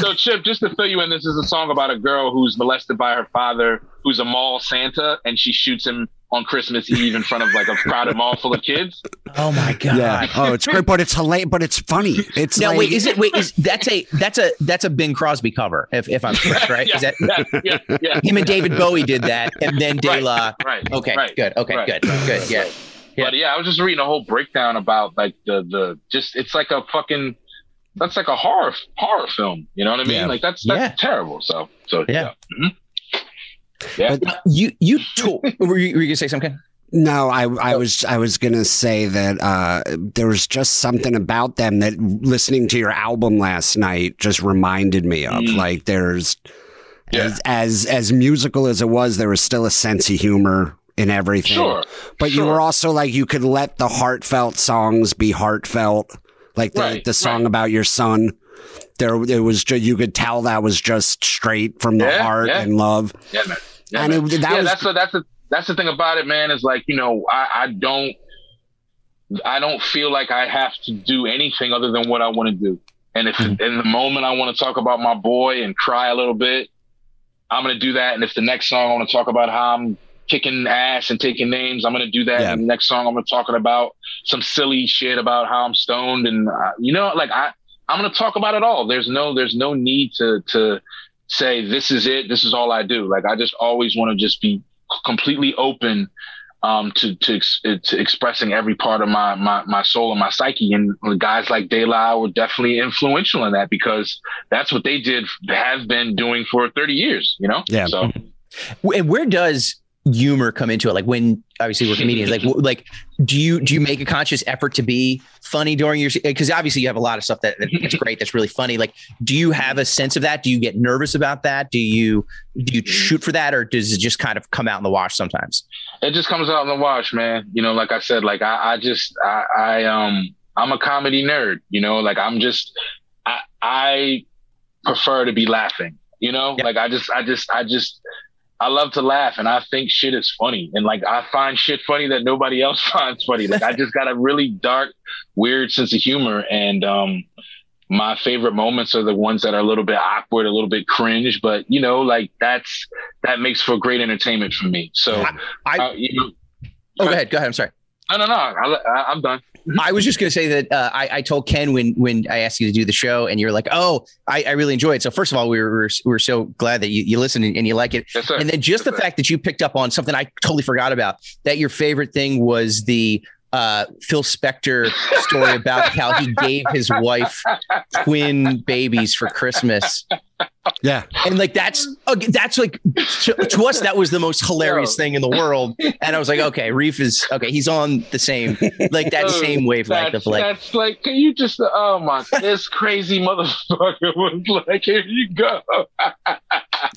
so Chip, just to fill you in, this is a song about a girl who's molested by her father, who's a mall Santa, and she shoots him on Christmas Eve in front of like a crowded mall full of kids. Oh my god. Yeah. Oh, it's great, but it's hilarious, but it's funny. It's Now like, wait, is it wait? Is that's a that's a that's a Bing Crosby cover? If if I'm correct, right? yeah, Is that yeah, yeah, yeah. him and David Bowie did that, and then De Right, La? Right. Okay, right, good. Okay, right, good, right, good. right, Yeah. right. Yeah. But yeah, I was just reading a whole breakdown about like the the just it's like a fucking that's like a horror horror film. You know what I mean? Yeah. Like that's that's Yeah. terrible. So so Yeah. yeah. Mhm. Yeah. But- You you told were you, were you gonna say something? No, I I was I was gonna say that uh, there was just something about them that listening to your album last night just reminded me of. Mm. Like there's Yeah. As, as as musical as it was, there was still a sense of humor in everything. Sure. But you were also like you could let the heartfelt songs be heartfelt, like the Right, the song right. about your son. There, it was ju- you could tell that was just straight from the Yeah, heart yeah. and love. Yeah, man. Yeah, And it- that was- that's the, that's the that's the thing about it, man. Is like you know I, I don't I don't feel like I have to do anything other than what I want to do. And if Mm-hmm. in the moment I want to talk about my boy and cry a little bit, I'm gonna do that. And if the next song I want to talk about how I'm kicking ass and taking names, I'm gonna do that. Yeah. And the next song I'm gonna talking about some silly shit about how I'm stoned and uh, you know like I I'm gonna talk about it all. There's no there's no need to to say this is it. This is all I do. Like I just always want to just be completely open um, to to, ex- to expressing every part of my, my my soul and my psyche. And guys like De La were definitely influential in that because that's what they did have been doing for 30 years. You know. Yeah. So And where does humor come into it? Like when obviously we're comedians, like like do you do you make a conscious effort to be funny during your because obviously you have a lot of stuff that, that's great that's really funny. Like do you have a sense of that? Do you get nervous about that? Do you do you shoot for that or does it just kind of come out in the wash sometimes? it just comes out in the wash, man. You know, like I said, like I, I just I, I um I'm a comedy nerd. You know, like I'm just I I prefer to be laughing. You know, like I just I just I just I love to laugh and I think shit is funny. And like I find shit funny that nobody else finds funny. Like I just got a really dark, weird sense of humor. And um my favorite moments are the ones that are a little bit awkward, a little bit cringe, but you know, like that's that makes for great entertainment for me. So I- uh, you know, Oh, go ahead. Go ahead. I'm sorry. No, no, no. I, I'm done. I was just going to say that uh, I, I told Ken when when I asked you to do the show, and you're like, "Oh, I, I really enjoy it." So first of all, we were we were so glad that you, you listened and, and you like it, Yes, and then just the sir. fact that you picked up on something I totally forgot about that your favorite thing was the uh, Phil Spector story about how he gave his wife twin babies for Christmas, Yeah. and like that's uh, that's like to, to us that was the most hilarious Yo. thing in the world, and I was like, okay, Reef is okay, he's on the same like that Dude, same wavelength that's, of like. that's like, can you just, oh my, this crazy motherfucker was like, here you go.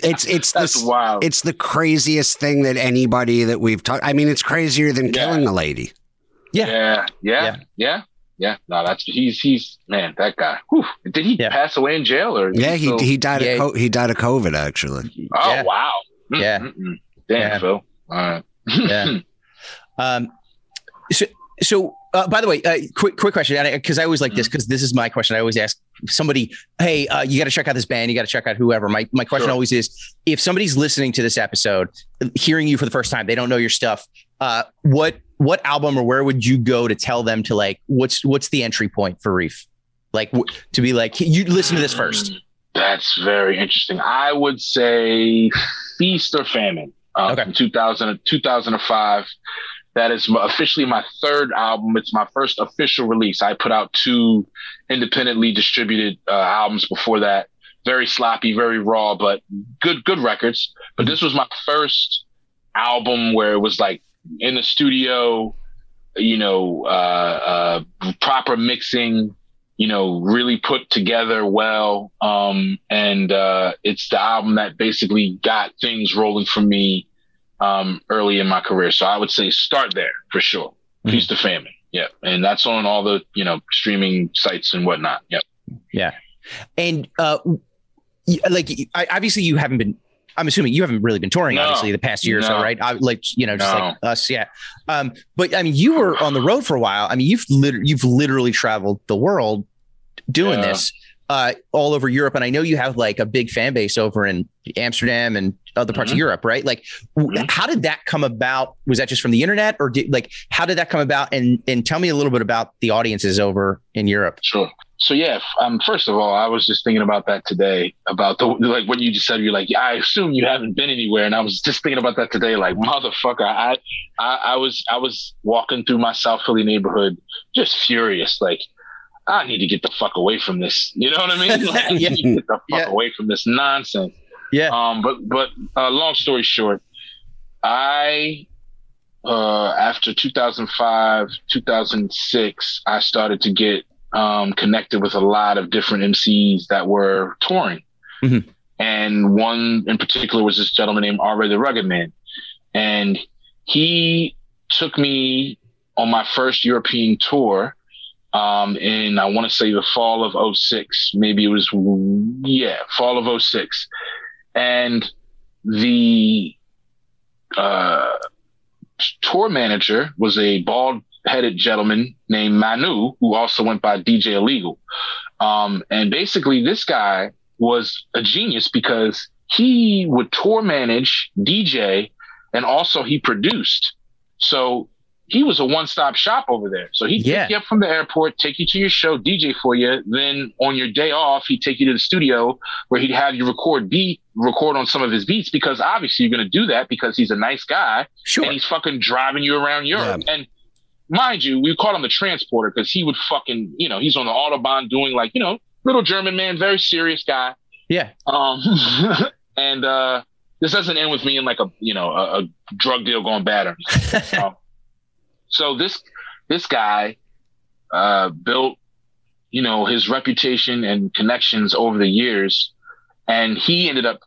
It's it's That's this wild. it's the craziest thing that anybody that we've talked. I mean, it's crazier than Yeah. killing a lady. Yeah. yeah, yeah, Yeah. yeah, yeah. No, that's he's he's man, that guy. Whew. Did he Yeah. pass away in jail or? Yeah, he still- he died Yeah. of co- he died of COVID actually. Oh Yeah. wow. Mm, Yeah. mm, mm. Damn, Yeah. Phil. All right. Yeah. Um, so, so uh, by the way, uh, quick, quick question, because I, always like this, because this is my question. I always ask somebody, "Hey, uh, you got to check out this band. You got to check out whoever." My my question Sure. always is, if somebody's listening to this episode, hearing you for the first time, they don't know your stuff. Uh, what what album or where would you go to tell them to like what's what's the entry point for Reef? Like w- to be like, you listen to this first. Mm, That's very interesting. I would say Feast or Famine uh, Okay. from 2000, 2005. That is officially my third album. It's my first official release. I put out two independently distributed uh, albums before that. Very sloppy, very raw, but good, good records. But this was my first album where it was like in the studio, you know, uh, uh, proper mixing, you know, really put together well. Um, and uh, it's the album that basically got things rolling for me um, early in my career. So I would say start there for sure. Mhm. Feast or Famine. Yeah. And that's on all the, you know, streaming sites and whatnot. Yeah. Yeah. And uh, like, I, obviously, you haven't been. I'm assuming you haven't really been touring, No. obviously, the past year or so, right? I, like, you know, just No. like us, yeah. Um, but I mean, you were on the road for a while. I mean, you've lit- you've literally traveled the world doing Yeah. this, uh, all over Europe, and I know you have like a big fan base over in Amsterdam and other parts of Mhm. Europe, right? Like, Mhm. how did that come about? Was that just from the internet, or did like how did that come about? And and tell me a little bit about the audiences over in Europe. Sure. So yeah, um, first of all, I was just thinking about that today about the like what you just said. You're like, yeah, I assume you haven't been anywhere, and I was just thinking about that today. Like, motherfucker, I, I, I was, I was walking through my South Philly neighborhood, just furious. Like, I need to get the fuck away from this. You know what I mean? Like, I Yeah. need to get the fuck Yeah. away from this nonsense. Yeah. Um. But but uh, long story short, I uh, after 2005, 2006, I started to get um, connected with a lot of different MCs that were touring. Mhm. and one in particular was this gentleman named R.A. the Rugged Man, and he took me on my first European tour um, in I want to say the fall of 06. Maybe it was yeah, fall of 06. And the uh, tour manager was a bald headed gentleman named Manu, who also went by DJ Illegal. Um, and basically, this guy was a genius because he would tour manage, DJ, and also he produced. So he was a one stop shop over there. So he'd yeah. take you up from the airport, take you to your show, DJ for you. Then on your day off, he'd take you to the studio where he'd have you record beat, record on some of his beats because obviously you're going to do that because he's a nice guy. Sure. And he's fucking driving you around Europe. Yeah. And mind you, we call him the transporter because he would fucking, you know, he's on the Autobahn doing like, you know, little German man, very serious guy. Yeah. Um, and, uh, this doesn't end with me in like a, you know, a, a drug deal going bad or um, so this this guy uh, built, you know, his reputation and connections over the years, and he ended up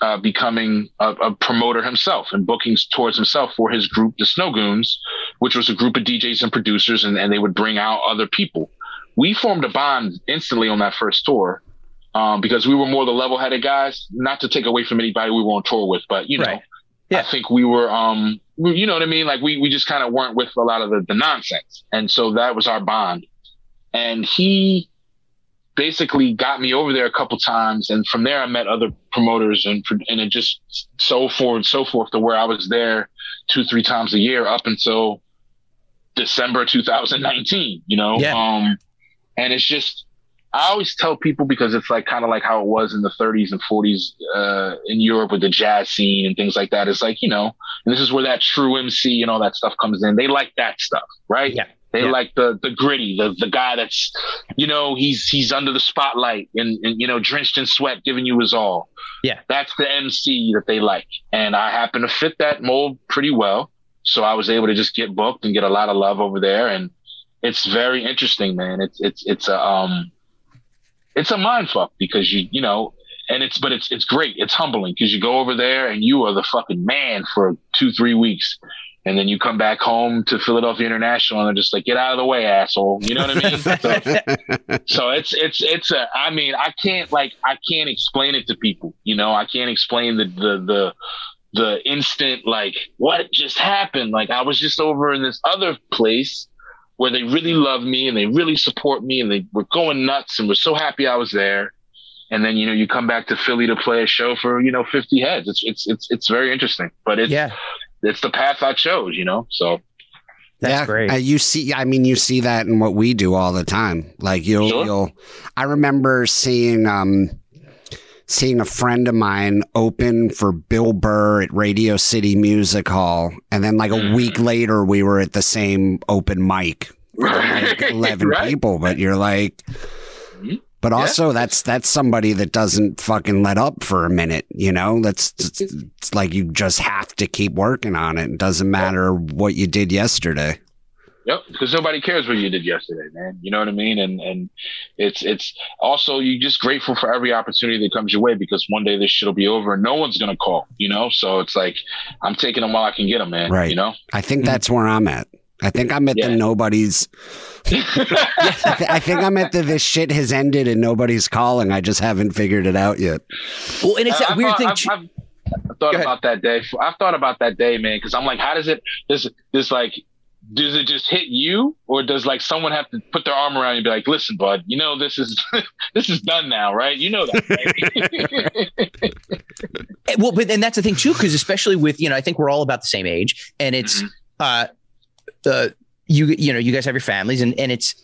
uh, becoming a, a, promoter himself and bookings towards himself for his group, the Snowgoons, which was a group of DJs and producers, and, and they would bring out other people. We formed a bond instantly on that first tour um, because we were more the level-headed guys. Not to take away from anybody we were on tour with, but you know, right. yeah. I think we were um, you know what I mean? Like we we just kind of weren't with a lot of the, the nonsense, and so that was our bond. And he basically got me over there a couple times, and from there I met other promoters, and and it just so forth and so forth to where I was there two three times a year up until December 2019. You know, yeah. um, and it's just I always tell people because it's like kind of like how it was in the 30s and 40s uh, in Europe with the jazz scene and things like that. It's like you know, and this is where that true MC and all that stuff comes in. They like that stuff, right? Yeah. They yeah. like the the gritty, the the guy that's, you know, he's he's under the spotlight and, and you know drenched in sweat, giving you his all. Yeah, that's the MC that they like, and I happen to fit that mold pretty well. So I was able to just get booked and get a lot of love over there, and it's very interesting, man. It's it's it's a um it's a mind fuck because you you know and it's but it's it's great. It's humbling because you go over there and you are the fucking man for two three weeks. And then you come back home to Philadelphia International and they're just like get out of the way asshole. You know what I mean? So, so it's it's it's a I mean I can't like I can't explain it to people you know? I can't explain the the the the instant like what just happened like I was just over in this other place where they really love me and they really support me and they were going nuts and were so happy I was there. And then you know you come back to Philly to play a show for you know 50 heads. It's it's it's it's very interesting, but it's yeah. it's the path I chose, you know. So that's yeah, great. Uh, you see, I mean, you see that in what we do all the time. Like you'll, sure. you'll. I remember seeing, um, seeing a friend of mine open for Bill Burr at Radio City Music Hall, and then like a mm. week later, we were at the same open mic, like eleven right. people. But you're like, but also yeah. that's that's somebody that doesn't fucking let up for a minute. You know, that's it's, it's like you just have to keep working on it. It doesn't matter what you did yesterday. Yep, because nobody cares what you did yesterday, man. You know what I mean? And and it's it's also you just grateful for every opportunity that comes your way because one day this shit'll be over and no one's gonna call. You know, so it's like I'm taking them while I can get them, man. Right. You know. I think mm-hmm. that's where I'm at. I think I'm at yeah. the nobody's. I think I'm at the this shit has ended and nobody's calling. I just haven't figured it out yet. Well, and it's that weird thing. I've, I've, I've thought about that day. I've thought about that day, man, because I'm like, how does it this this like does it just hit you or does like someone have to put their arm around you and be like listen bud you know this is this is done now right you know that right? well but and that's the thing too because especially with you know i think we're all about the same age and it's mm-hmm. uh uh you you know you guys have your families and and it's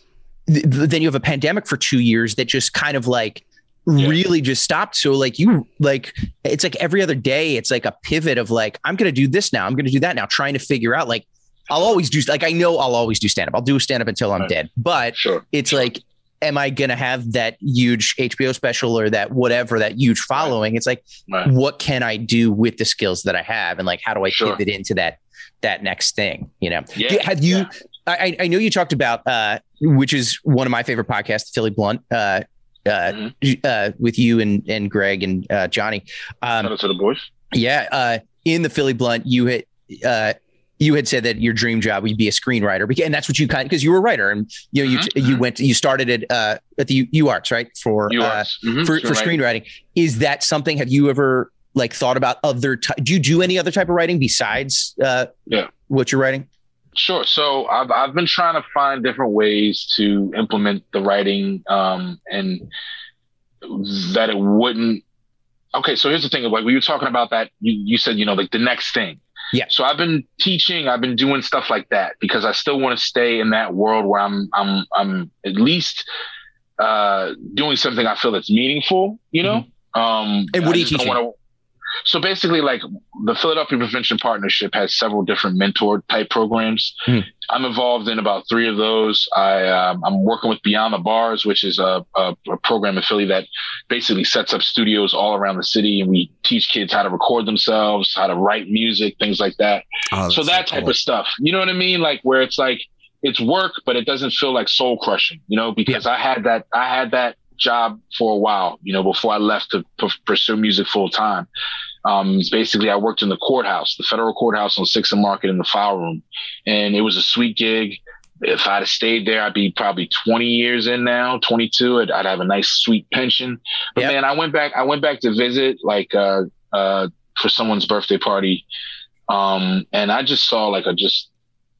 th- then you have a pandemic for two years that just kind of like yeah. really just stopped. So like you like it's like every other day, it's like a pivot of like, I'm gonna do this now, I'm gonna do that now, trying to figure out like I'll always do like I know I'll always do stand up. I'll do stand up until I'm right. dead. But sure. it's sure. like am I going to have that huge HBO special or that whatever that huge following? Right. It's like right. what can I do with the skills that I have and like how do I sure. pivot into that that next thing, you know? Yeah. Have you yeah. I I know you talked about uh which is one of my favorite podcasts, Philly Blunt uh uh, mm-hmm. uh, with you and and Greg and uh, Johnny. Um, Shout out to the boys. Yeah, uh, in the Philly Blunt, you hit uh, you had said that your dream job would be a screenwriter, and that's what you kind because you were a writer, and you know you mm-hmm. you went you started at uh, at the UArts right for uh, mm-hmm. for, for screenwriting. Is that something? Have you ever like thought about other? Do you do any other type of writing besides uh, yeah what you're writing? Sure. So I've I've been trying to find different ways to implement the writing, um, and that it wouldn't. Okay, so here's the thing: like we were talking about that, you you said you know like the next thing yeah. So I've been teaching, I've been doing stuff like that because I still want to stay in that world where I'm I'm I'm at least uh doing something I feel that's meaningful, you know? Mm-hmm. Um and what do you teach? So basically, like the Philadelphia Prevention Partnership has several different mentor type programs. Mm. I'm involved in about three of those. I um, I'm working with Beyond the Bars, which is a, a, a, program in Philly that basically sets up studios all around the city, and we teach kids how to record themselves, how to write music, things like that. Oh, so that so type cool. of stuff. You know what I mean? Like where it's like it's work, but it doesn't feel like soul crushing. You know, because yeah. I had that I had that job for a while, you know, before I left to p- pursue music full time. Um, basically, I worked in the courthouse, the federal courthouse on Sixth and Market in the file room, and it was a sweet gig. If I'd have stayed there, I'd be probably 20 years in now, 22. I'd, I'd have a nice sweet pension. But yep. man, I went back. I went back to visit like uh, uh, for someone's birthday party, um, and I just saw like a just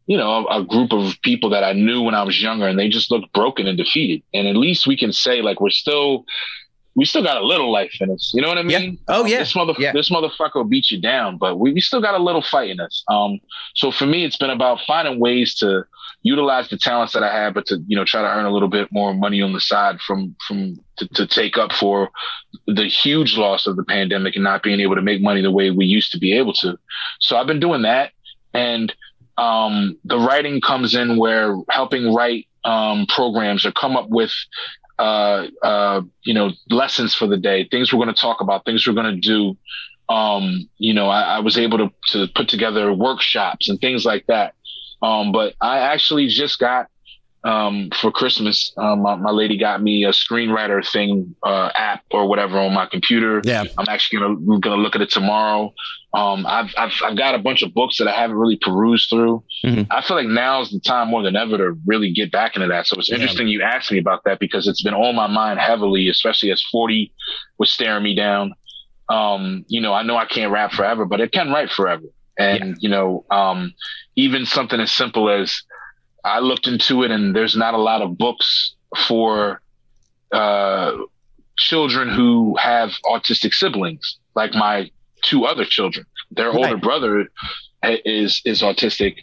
you know, a, a, group of people that I knew when I was younger and they just looked broken and defeated. And at least we can say like we're still we still got a little life in us. You know what I mean? Yeah. Oh yeah. This mother yeah. this motherfucker will beat you down, but we, we still got a little fight in us. Um so for me it's been about finding ways to utilize the talents that I have, but to, you know, try to earn a little bit more money on the side from from to, to take up for the huge loss of the pandemic and not being able to make money the way we used to be able to. So I've been doing that. And um, the writing comes in where helping write um, programs or come up with uh, uh, you know lessons for the day, things we're going to talk about, things we're going to do. Um, you know, I, I, was able to to put together workshops and things like that. Um, but I actually just got um, for Christmas, um, my, my, lady got me a screenwriter thing uh, app or whatever on my computer. Yeah, I'm actually gonna gonna look at it tomorrow. Um, I've, I've I've got a bunch of books that I haven't really perused through. Mm-hmm. I feel like now is the time more than ever to really get back into that. So it's interesting yeah. you asked me about that because it's been on my mind heavily, especially as 40 was staring me down. Um, you know, I know I can't rap forever, but it can write forever. And yeah. you know, um, even something as simple as I looked into it, and there's not a lot of books for uh, children who have autistic siblings, like my two other children. Their right. older brother is is autistic,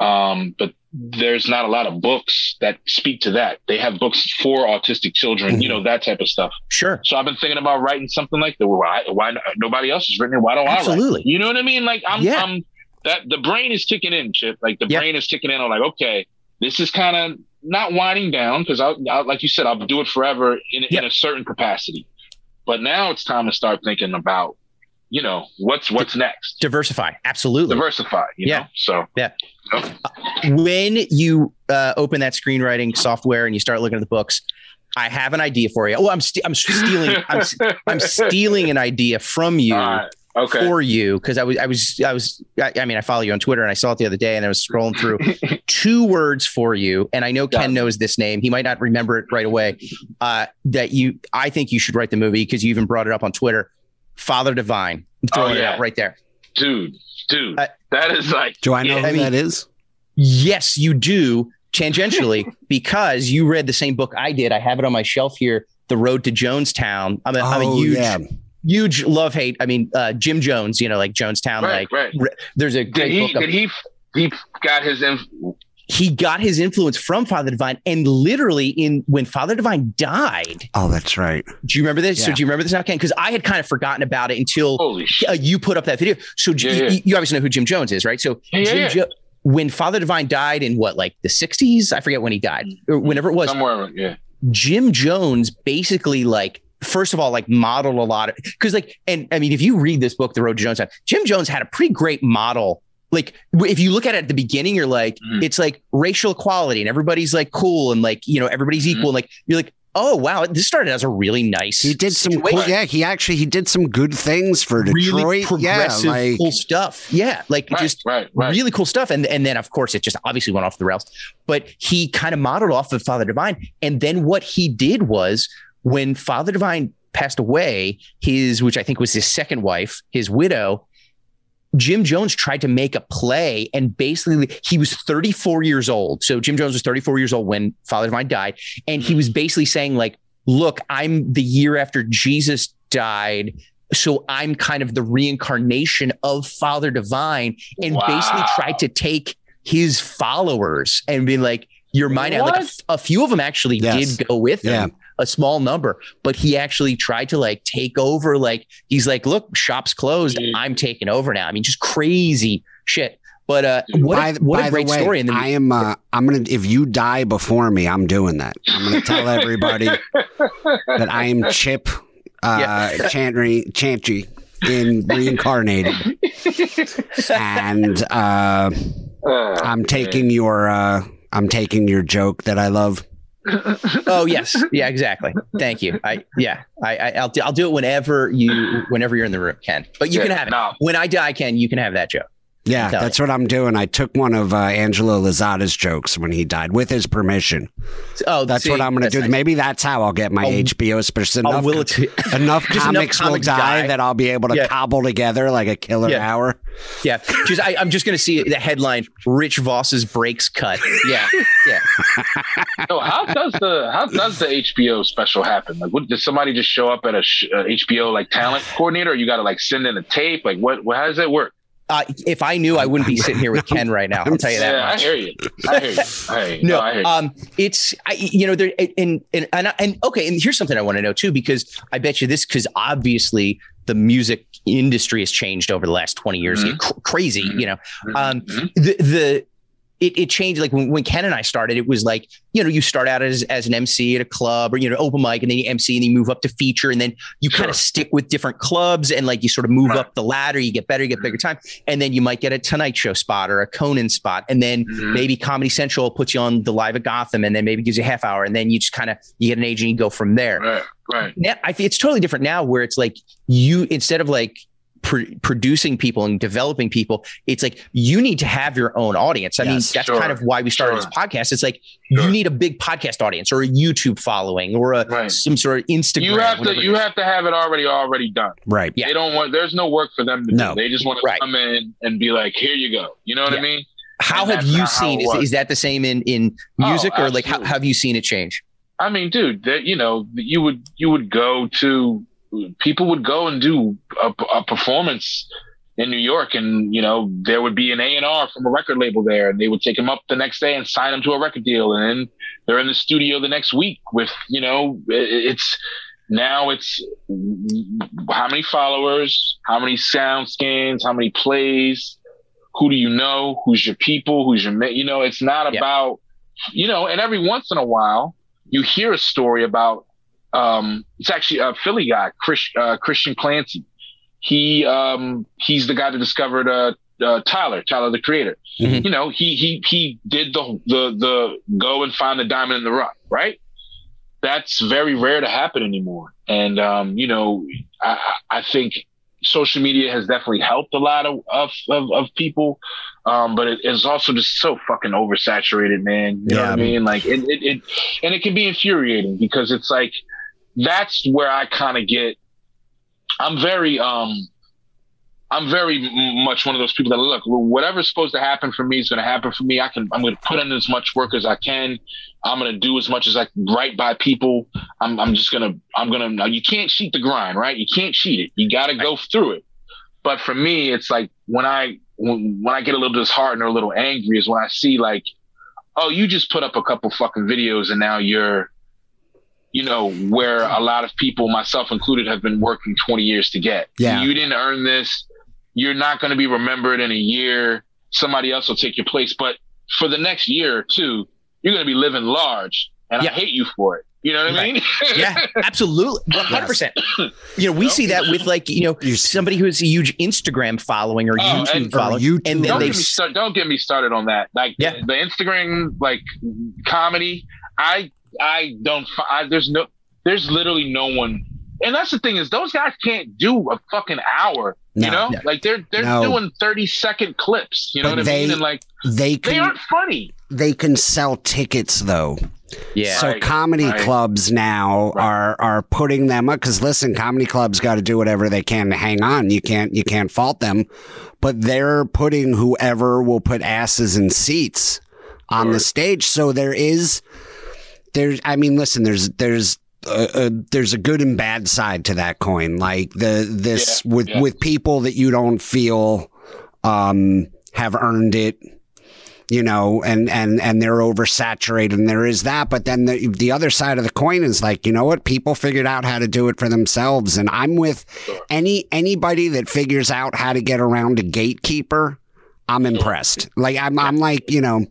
um, but there's not a lot of books that speak to that. They have books for autistic children, mm-hmm. you know, that type of stuff. Sure. So I've been thinking about writing something like that. Why, why nobody else has written it? Why don't Absolutely. I write? You know what I mean? Like I'm, yeah. I'm that the brain is kicking in, Chip. Like the yep. brain is kicking in. I'm like, okay, this is kind of not winding down because I, I, like you said, I'll do it forever in, yep. in a certain capacity. But now it's time to start thinking about, you know, what's what's next. Diversify, absolutely. Diversify. yeah. Know? So yeah. Uh, when you uh, open that screenwriting software and you start looking at the books, I have an idea for you. Oh, I'm st- I'm stealing I'm, I'm stealing an idea from you okay. for you because I was I was I was I, mean I follow you on Twitter and I saw it the other day and I was scrolling through two words for you and I know Ken yeah. knows this name. He might not remember it right away uh, that you I think you should write the movie because you even brought it up on Twitter. Father Divine. I'm throwing oh, yeah. it out right there. Dude dude uh, that is like do I know yeah, who I mean, that is? yes you do tangentially because you read the same book I did. I have it on my shelf here The Road to Jonestown. I'm a, oh, I'm a oh, huge yeah huge love hate. I mean, uh, Jim Jones, you know, like Jonestown, right, like right. there's a did he, did he he got his inf- he got his influence from Father Divine, and literally in when Father Divine died. Oh, that's right. Do you remember this? Yeah. So do you remember this now, Ken? Because I had kind of forgotten about it until uh, you put up that video. So yeah, you, yeah. you, obviously know who Jim Jones is, right? So Jim jo- when Father Divine died in what, like the '60s? I forget when he died, or whenever it was. Somewhere, yeah. Jim Jones basically like first of all, like modeled a lot because like, and I mean, if you read this book, The Road to Jonestown, Jim Jones had a pretty great model. Like if you look at it at the beginning, you're like, mm. it's like racial equality and everybody's like cool and like, you know, everybody's mm-hmm. equal. And like, you're like, oh wow, this started as a really nice. He did some cool, yeah. He actually he did some good things for Detroit. Really progressive, yeah, like, cool stuff. Yeah, like Right, just right, right. really cool stuff. And and then of course it just obviously went off the rails. But he kind of modeled off of Father Divine. And then what he did was when Father Divine passed away, his which I think was his second wife, his widow. Jim Jones tried to make a play and basically he was 34 years old. So Jim Jones was 34 years old when Father Divine died. And he was mm-hmm. basically saying, like, look, I'm the year after Jesus died. So I'm kind of the reincarnation of Father Divine and basically tried to take his followers and be like, you're mine. now." Like a, What? f- a few of them actually Yes. did go with him, Yeah. A small number, but he actually tried to like take over. Like he's like, look, shop's closed. Dude. I'm taking over now. I mean, just crazy shit. But uh, what by, a, what by a great the way, story. And then I am. Uh, I'm gonna. If you die before me, I'm doing that. I'm gonna tell everybody that I am Chip uh, Chantry Chantry in reincarnated, and uh, Uh, I'm taking your. Uh, I'm taking your joke that I love. Oh yes, yeah, exactly. Thank you. I yeah, I, I I'll do, I'll do it whenever you whenever you're in the room, Ken. But you yeah, can have it no, when I die, Ken. You can have that joke. Yeah, Tell that's what I'm doing. I took one of uh, Angelo Lozada's jokes when he died with his permission. Oh, That's see, what I'm going to do. nice. Maybe that's how I'll get my I'll- HBO special. Enough, will it enough Just enough comics will die die. that I'll be able to Yeah. cobble together like a killer Yeah. hour. yeah. Just I, I'm just gonna see the headline: Rich Voss's brakes cut. Yeah, yeah. no, how does the how does the HBO special happen? Like, what, does somebody just show up at a sh- uh, HBO like talent coordinator? Or you got to like send in a tape? Like, what? what how does that work? Uh, if I knew, I wouldn't be sitting here with Ken right now. I'll tell you that. yeah, I much. hear you. I hear you. I hear you. No, I hear you. um, it's I, you know, there and and and, and okay, and here's something I want to know too, because I bet you this, because obviously the music industry has changed over the last 20 years, Mhm. Cr- crazy, Mhm. you know. Um, Mhm. the the it, it changed like when, when Ken and I started, it was like, you know, you start out as, as an MC at a club or, you know, open mic and then you MC and then you move up to feature and then you kind of stick with different clubs and like you sort of move Right. up the ladder, you get better, you get bigger time. And then you might get a Tonight Show spot or a Conan spot. And then Mhm. maybe Comedy Central puts you on the live at Gotham and then maybe gives you a half hour. And then you just kind of, you get an agent, you go from there Right. Right. now I think it's totally different now where it's like you instead of like pr- producing people and developing people it's like you need to have your own audience i mean that's sure, kind of why we started sure. this podcast it's like Sure. you need a big podcast audience or a youtube following or a Right. some sort of instagram You have to you have to have it already already done. Right. Yeah. They don't want. There's no work for them to No. do. They just want to Right. come in and be like, "Here you go." You know what Yeah. I mean? how and have you seen is, is that the same in in Oh, music or like how, how have you seen it change I mean, dude, that you know, you would you would go to people would go and do a, a performance in New York, and you know there would be an A and R from a record label there, and they would take him up the next day and sign him to a record deal, and then they're in the studio the next week with you know it's now it's how many followers, how many sound scans, how many plays, who do you know, who's your people, who's your you know, it's not Yeah. about you know, and every once in a while you hear a story about um it's actually a Philly guy, Chris, uh, Christian Clancy. He um he's the guy that discovered uh, uh Tyler, Tyler the creator. Mhm. You know, he he he did the the the go and find the diamond in the rough, right? That's very rare to happen anymore. And um, you know, I I think social media has definitely helped a lot of of of, of people. Um, but it is also just so fucking oversaturated, man. You know what Yeah. I mean? Like it, it, it and it can be infuriating because it's like that's where I kind of get. I'm very um, I'm very much one of those people that look whatever's supposed to happen for me is going to happen for me. I can I'm going to put in as much work as I can. I'm going to do as much as I can by people. I'm I'm just gonna I'm gonna you can't cheat the grind, right? You can't cheat it. You got to go through it. But for me, it's like when I when I get a little disheartened or a little angry is when I see like, oh, you just put up a couple fucking videos and now you're, you know, where a lot of people, myself included, have been working 20 years to get. Yeah. You didn't earn this. You're not going to be remembered in a year. Somebody else will take your place. But for the next year or two, you're going to be living large. And Yeah. I hate you for it. You know what I Right. mean? yeah absolutely 100% you know we Yep. see that with like you know somebody who has a huge instagram following or Oh, youtube and- or following YouTube. and then don't they get me start, don't get me started on that. Like Yeah. the, the Instagram like comedy, I I don't. I, there's no. There's literally no one. And that's the thing is, those guys can't do a fucking hour. No. you know, No. like they're they're No. doing thirty second clips. You know But what I they mean? And like They can, they aren't funny. they can sell tickets though. Yeah. So Right, comedy right. clubs now Right. are are putting them up because listen, comedy clubs got to do whatever they can to hang on. You can't you can't fault them, but they're putting whoever will put asses in seats on the stage. So there is there's I mean, listen, there's there's a, a, there's a good and bad side to that coin. Like the this Yeah, with yeah. with people that you don't feel um have earned it you know, and and and they're oversaturated, and there is that. But then the the other side of the coin is like, you know what? People figured out how to do it for themselves, and I'm with Sure. any anybody that figures out how to get around a gatekeeper. I'm impressed. Like I'm, I'm like, you know.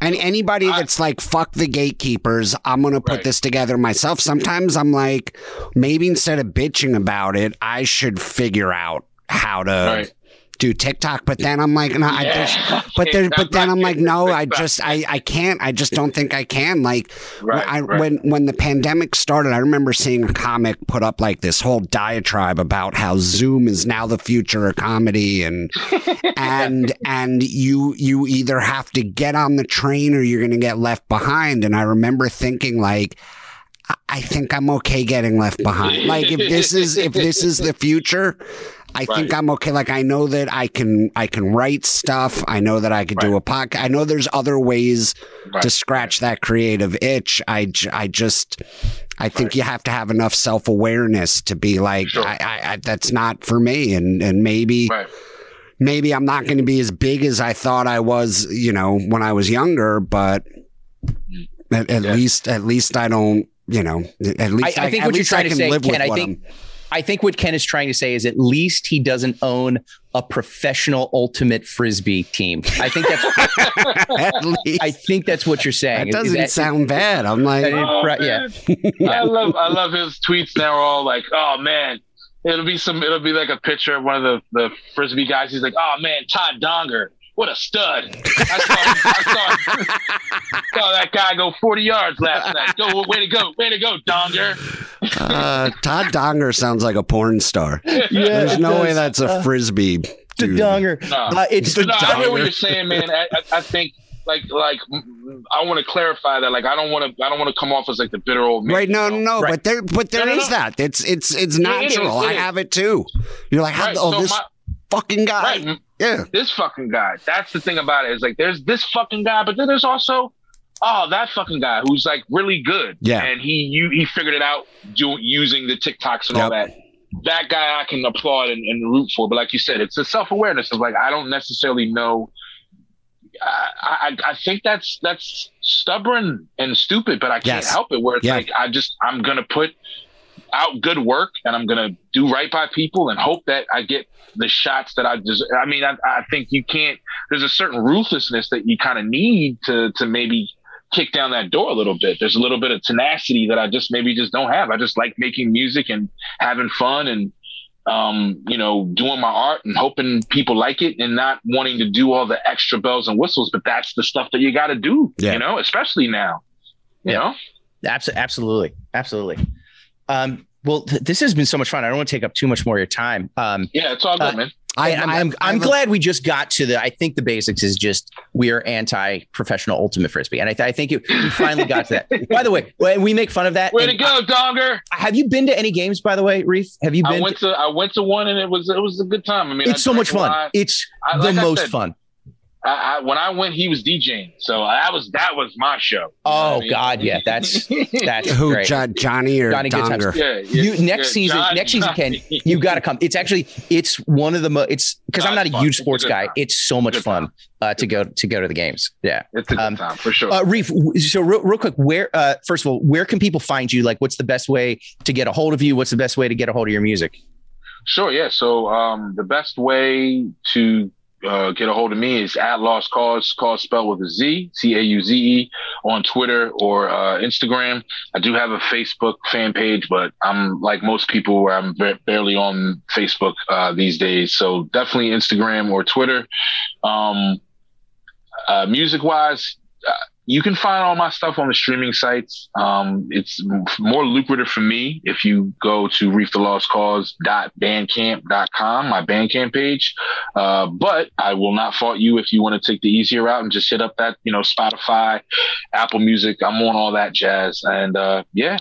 And anybody I- that's like, fuck the gatekeepers, I'm going to put Right. this together myself. Sometimes I'm like, maybe instead of bitching about it, I should figure out how to Right. Do TikTok. But then I'm like, no, I Yeah. just, but there, but then I'm like, no, I just, I, I can't. I just don't think I can. Like, Right, I, right. when when the pandemic started, I remember seeing a comic put up like this whole diatribe about how Zoom is now the future of comedy, and and and you you either have to get on the train or you're going to get left behind. And I remember thinking like. I- I think I'm okay getting left behind. Like if this is if this is the future, I think I'm okay. Like I know that I can I can write stuff. I know that I could do a podcast. I know there's other ways Right. to scratch that creative itch. I I just I think Right. you have to have enough self awareness to be like Sure. I, I, I that's not for me, and and maybe Right. maybe I'm not going to be as big as I thought I was. You know, when I was younger, but mm. at, at Yeah. least at least I don't. You know, at least I think at what you're trying I to say, live Ken, with I think- I think what Ken is trying to say is at least he doesn't own a professional ultimate frisbee team. I think that's I'm. At least I think that's what you're saying. that Is doesn't that- sound bad. I'm like, Oh, Right, man. Yeah. I love I love his tweets now. Are all like, oh man, it'll be some. It'll be like a picture of one of the the frisbee guys. He's like, oh man, Todd Donger, what a stud! I saw, I saw, saw that guy go forty yards last night. Go, way to go, way to go, Donger. uh, Todd Donger sounds like a porn star. yeah, There's it no way that's a Uh, frisbee. the dude. donger. No. Uh, it's The no, I hear what you're saying, man. I, I, I think like like I want to clarify that. Like I don't want to I don't want to come off as like the bitter old man. Right? No, you no, no. Right. But there, but there No, is no, no. that. It's it's it's Yeah, it is, natural. I have it too. You're like, Right. oh, so this my, fucking guy. right. Yeah. this fucking guy. That's the thing about it. Is like there's this fucking guy, but then there's also oh that fucking guy who's like really good. Yeah. And he you he figured it out using the TikToks and all that. That guy I can applaud and, and root for. But like you said, it's a self awareness of like I don't necessarily know. I, I I think that's that's stubborn and stupid, but I can't Yes. help it. Where it's like I just I'm gonna put out good work and I'm gonna do right by people and hope that I get the shots that I deserve. I mean, I, I think you can't. There's a certain ruthlessness that you kind of need to to maybe kick down that door a little bit. There's a little bit of tenacity that I just maybe just don't have. I just like making music and having fun and um, you know, doing my art and hoping people like it and not wanting to do all the extra bells and whistles. But that's the stuff that you got to do, Yeah. you know, especially now. You Yeah. know, Abso- absolutely, absolutely. Um, well, th- this has been so much fun. I don't want to take up too much more of your time. Um, yeah, it's all good, Uh, man. I, I'm, I'm, I'm I've- glad we just got to the. I think the basics is just we are anti-professional ultimate frisbee, and I, th- I think it, we finally got to that. By the way, when we make fun of that. Way to and go, Donger! I- have you been to any games? By the way, Reef, have you been? I been? went to I went to one and it was it was a good time. I mean, I it's so drank much a fun. It's I- the I most said, fun. I, I, when I went, he was DJing, so that was that was my show. Oh I mean? God, yeah, that's that's who great. Jo- Johnny or Johnny Good Donger? yeah, yeah, You next yeah, season, John- next season, Ken, you got to come. It's actually it's one of the most. It's because I'm not a fun. huge It's a sports guy. time. It's so much Good fun uh, to go to go to the games. Yeah. It's a good Um, time for sure. Uh, Reef, so real, real quick, where uh, first of all, where can people find you? Like, what's the best way to get a hold of you? What's the best way to get a hold of your music? Sure, yeah. So um, the best way to uh, get a hold of me is at Lost Cauze, cause spelled with a Z, C A U Z E, on Twitter or uh, Instagram. I do have a Facebook fan page, but I'm like most people where I'm ba- barely on Facebook uh, these days. So definitely Instagram or Twitter. Um, uh, music wise, you can find all my stuff on the streaming sites. Um, it's more lucrative for me if you go to reefthelostcauze.bandcamp.com, my Bandcamp page. Uh, but I will not fault you if you want to take the easier route and just hit up that, you know, Spotify, Apple Music. I'm on all that jazz. And uh, yeah,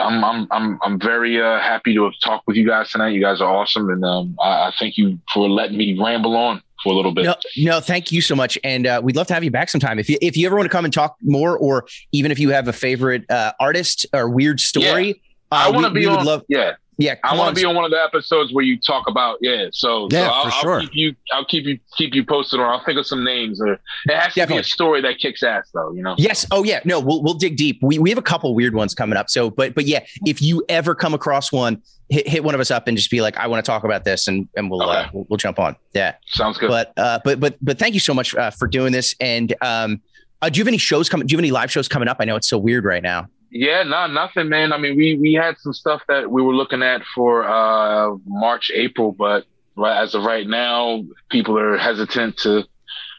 I'm I'm I'm I'm very uh, happy to have talked with you guys tonight. You guys are awesome, and um, I, I thank you for letting me ramble on for a little bit. No, no, thank you so much, and uh, we'd love to have you back sometime. If you if you ever want to come and talk more, or even if you have a favorite uh, artist or weird story, yeah. I want to be on. Love, yeah, yeah, I want to be on one of the episodes where you talk about yeah. So yeah, so I'll, for sure. I'll keep you. I'll keep you keep you posted, or I'll think of some names. Or it has to Definitely. be a story that kicks ass, though. You know. Yes. Oh yeah. No, we'll we'll dig deep. We we have a couple weird ones coming up. So, but but yeah, if you ever come across one, hit, hit one of us up and just be like, I want to talk about this, and and we'll okay. uh, we'll, we'll, jump on. Yeah. Sounds good. But uh, but but but thank you so much uh, for doing this. And um, uh, do you have any shows coming? Do you have any live shows coming up? I know it's so weird right now. Yeah, no, nothing, man. I mean, we we had some stuff that we were looking at for uh, March, April, but as of right now, people are hesitant to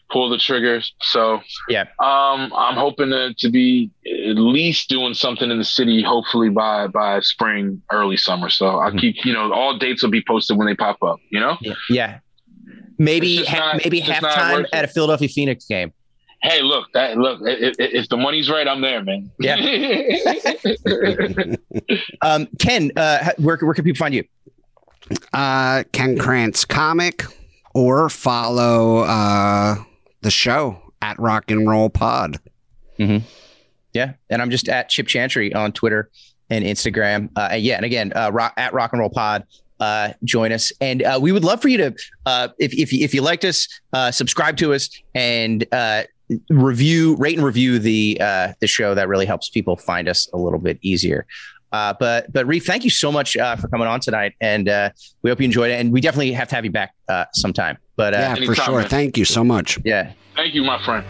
pull the triggers. So yeah, um, I'm hoping to, to be at least doing something in the city, hopefully by by spring, early summer. So I'll mm-hmm. keep, you know, all dates will be posted when they pop up. You know, yeah, yeah. maybe ha- not, maybe halftime at a Philadelphia Phoenix game hey, look, that look, if, if, the money's right, I'm there, man. Yeah. um, Ken, uh, where where can people find you? Uh, Ken Krantz comic, or follow uh the show at Rock and Roll Pod. Mm-hmm. Yeah, and I'm just at Chip Chantry on Twitter and Instagram. Uh, and yeah, and again, uh, rock, at Rock and Roll Pod uh, join us. And uh, we would love for you to, uh, if, if, if you liked us, uh, subscribe to us and uh, review, rate and review the uh, the show. That really helps people find us a little bit easier. Uh, but but Reef, thank you so much uh, for coming on tonight, and uh, we hope you enjoyed it. And we definitely have to have you back uh, sometime. But uh, yeah, for sure. Man. Thank you so much. Yeah, thank you, my friend.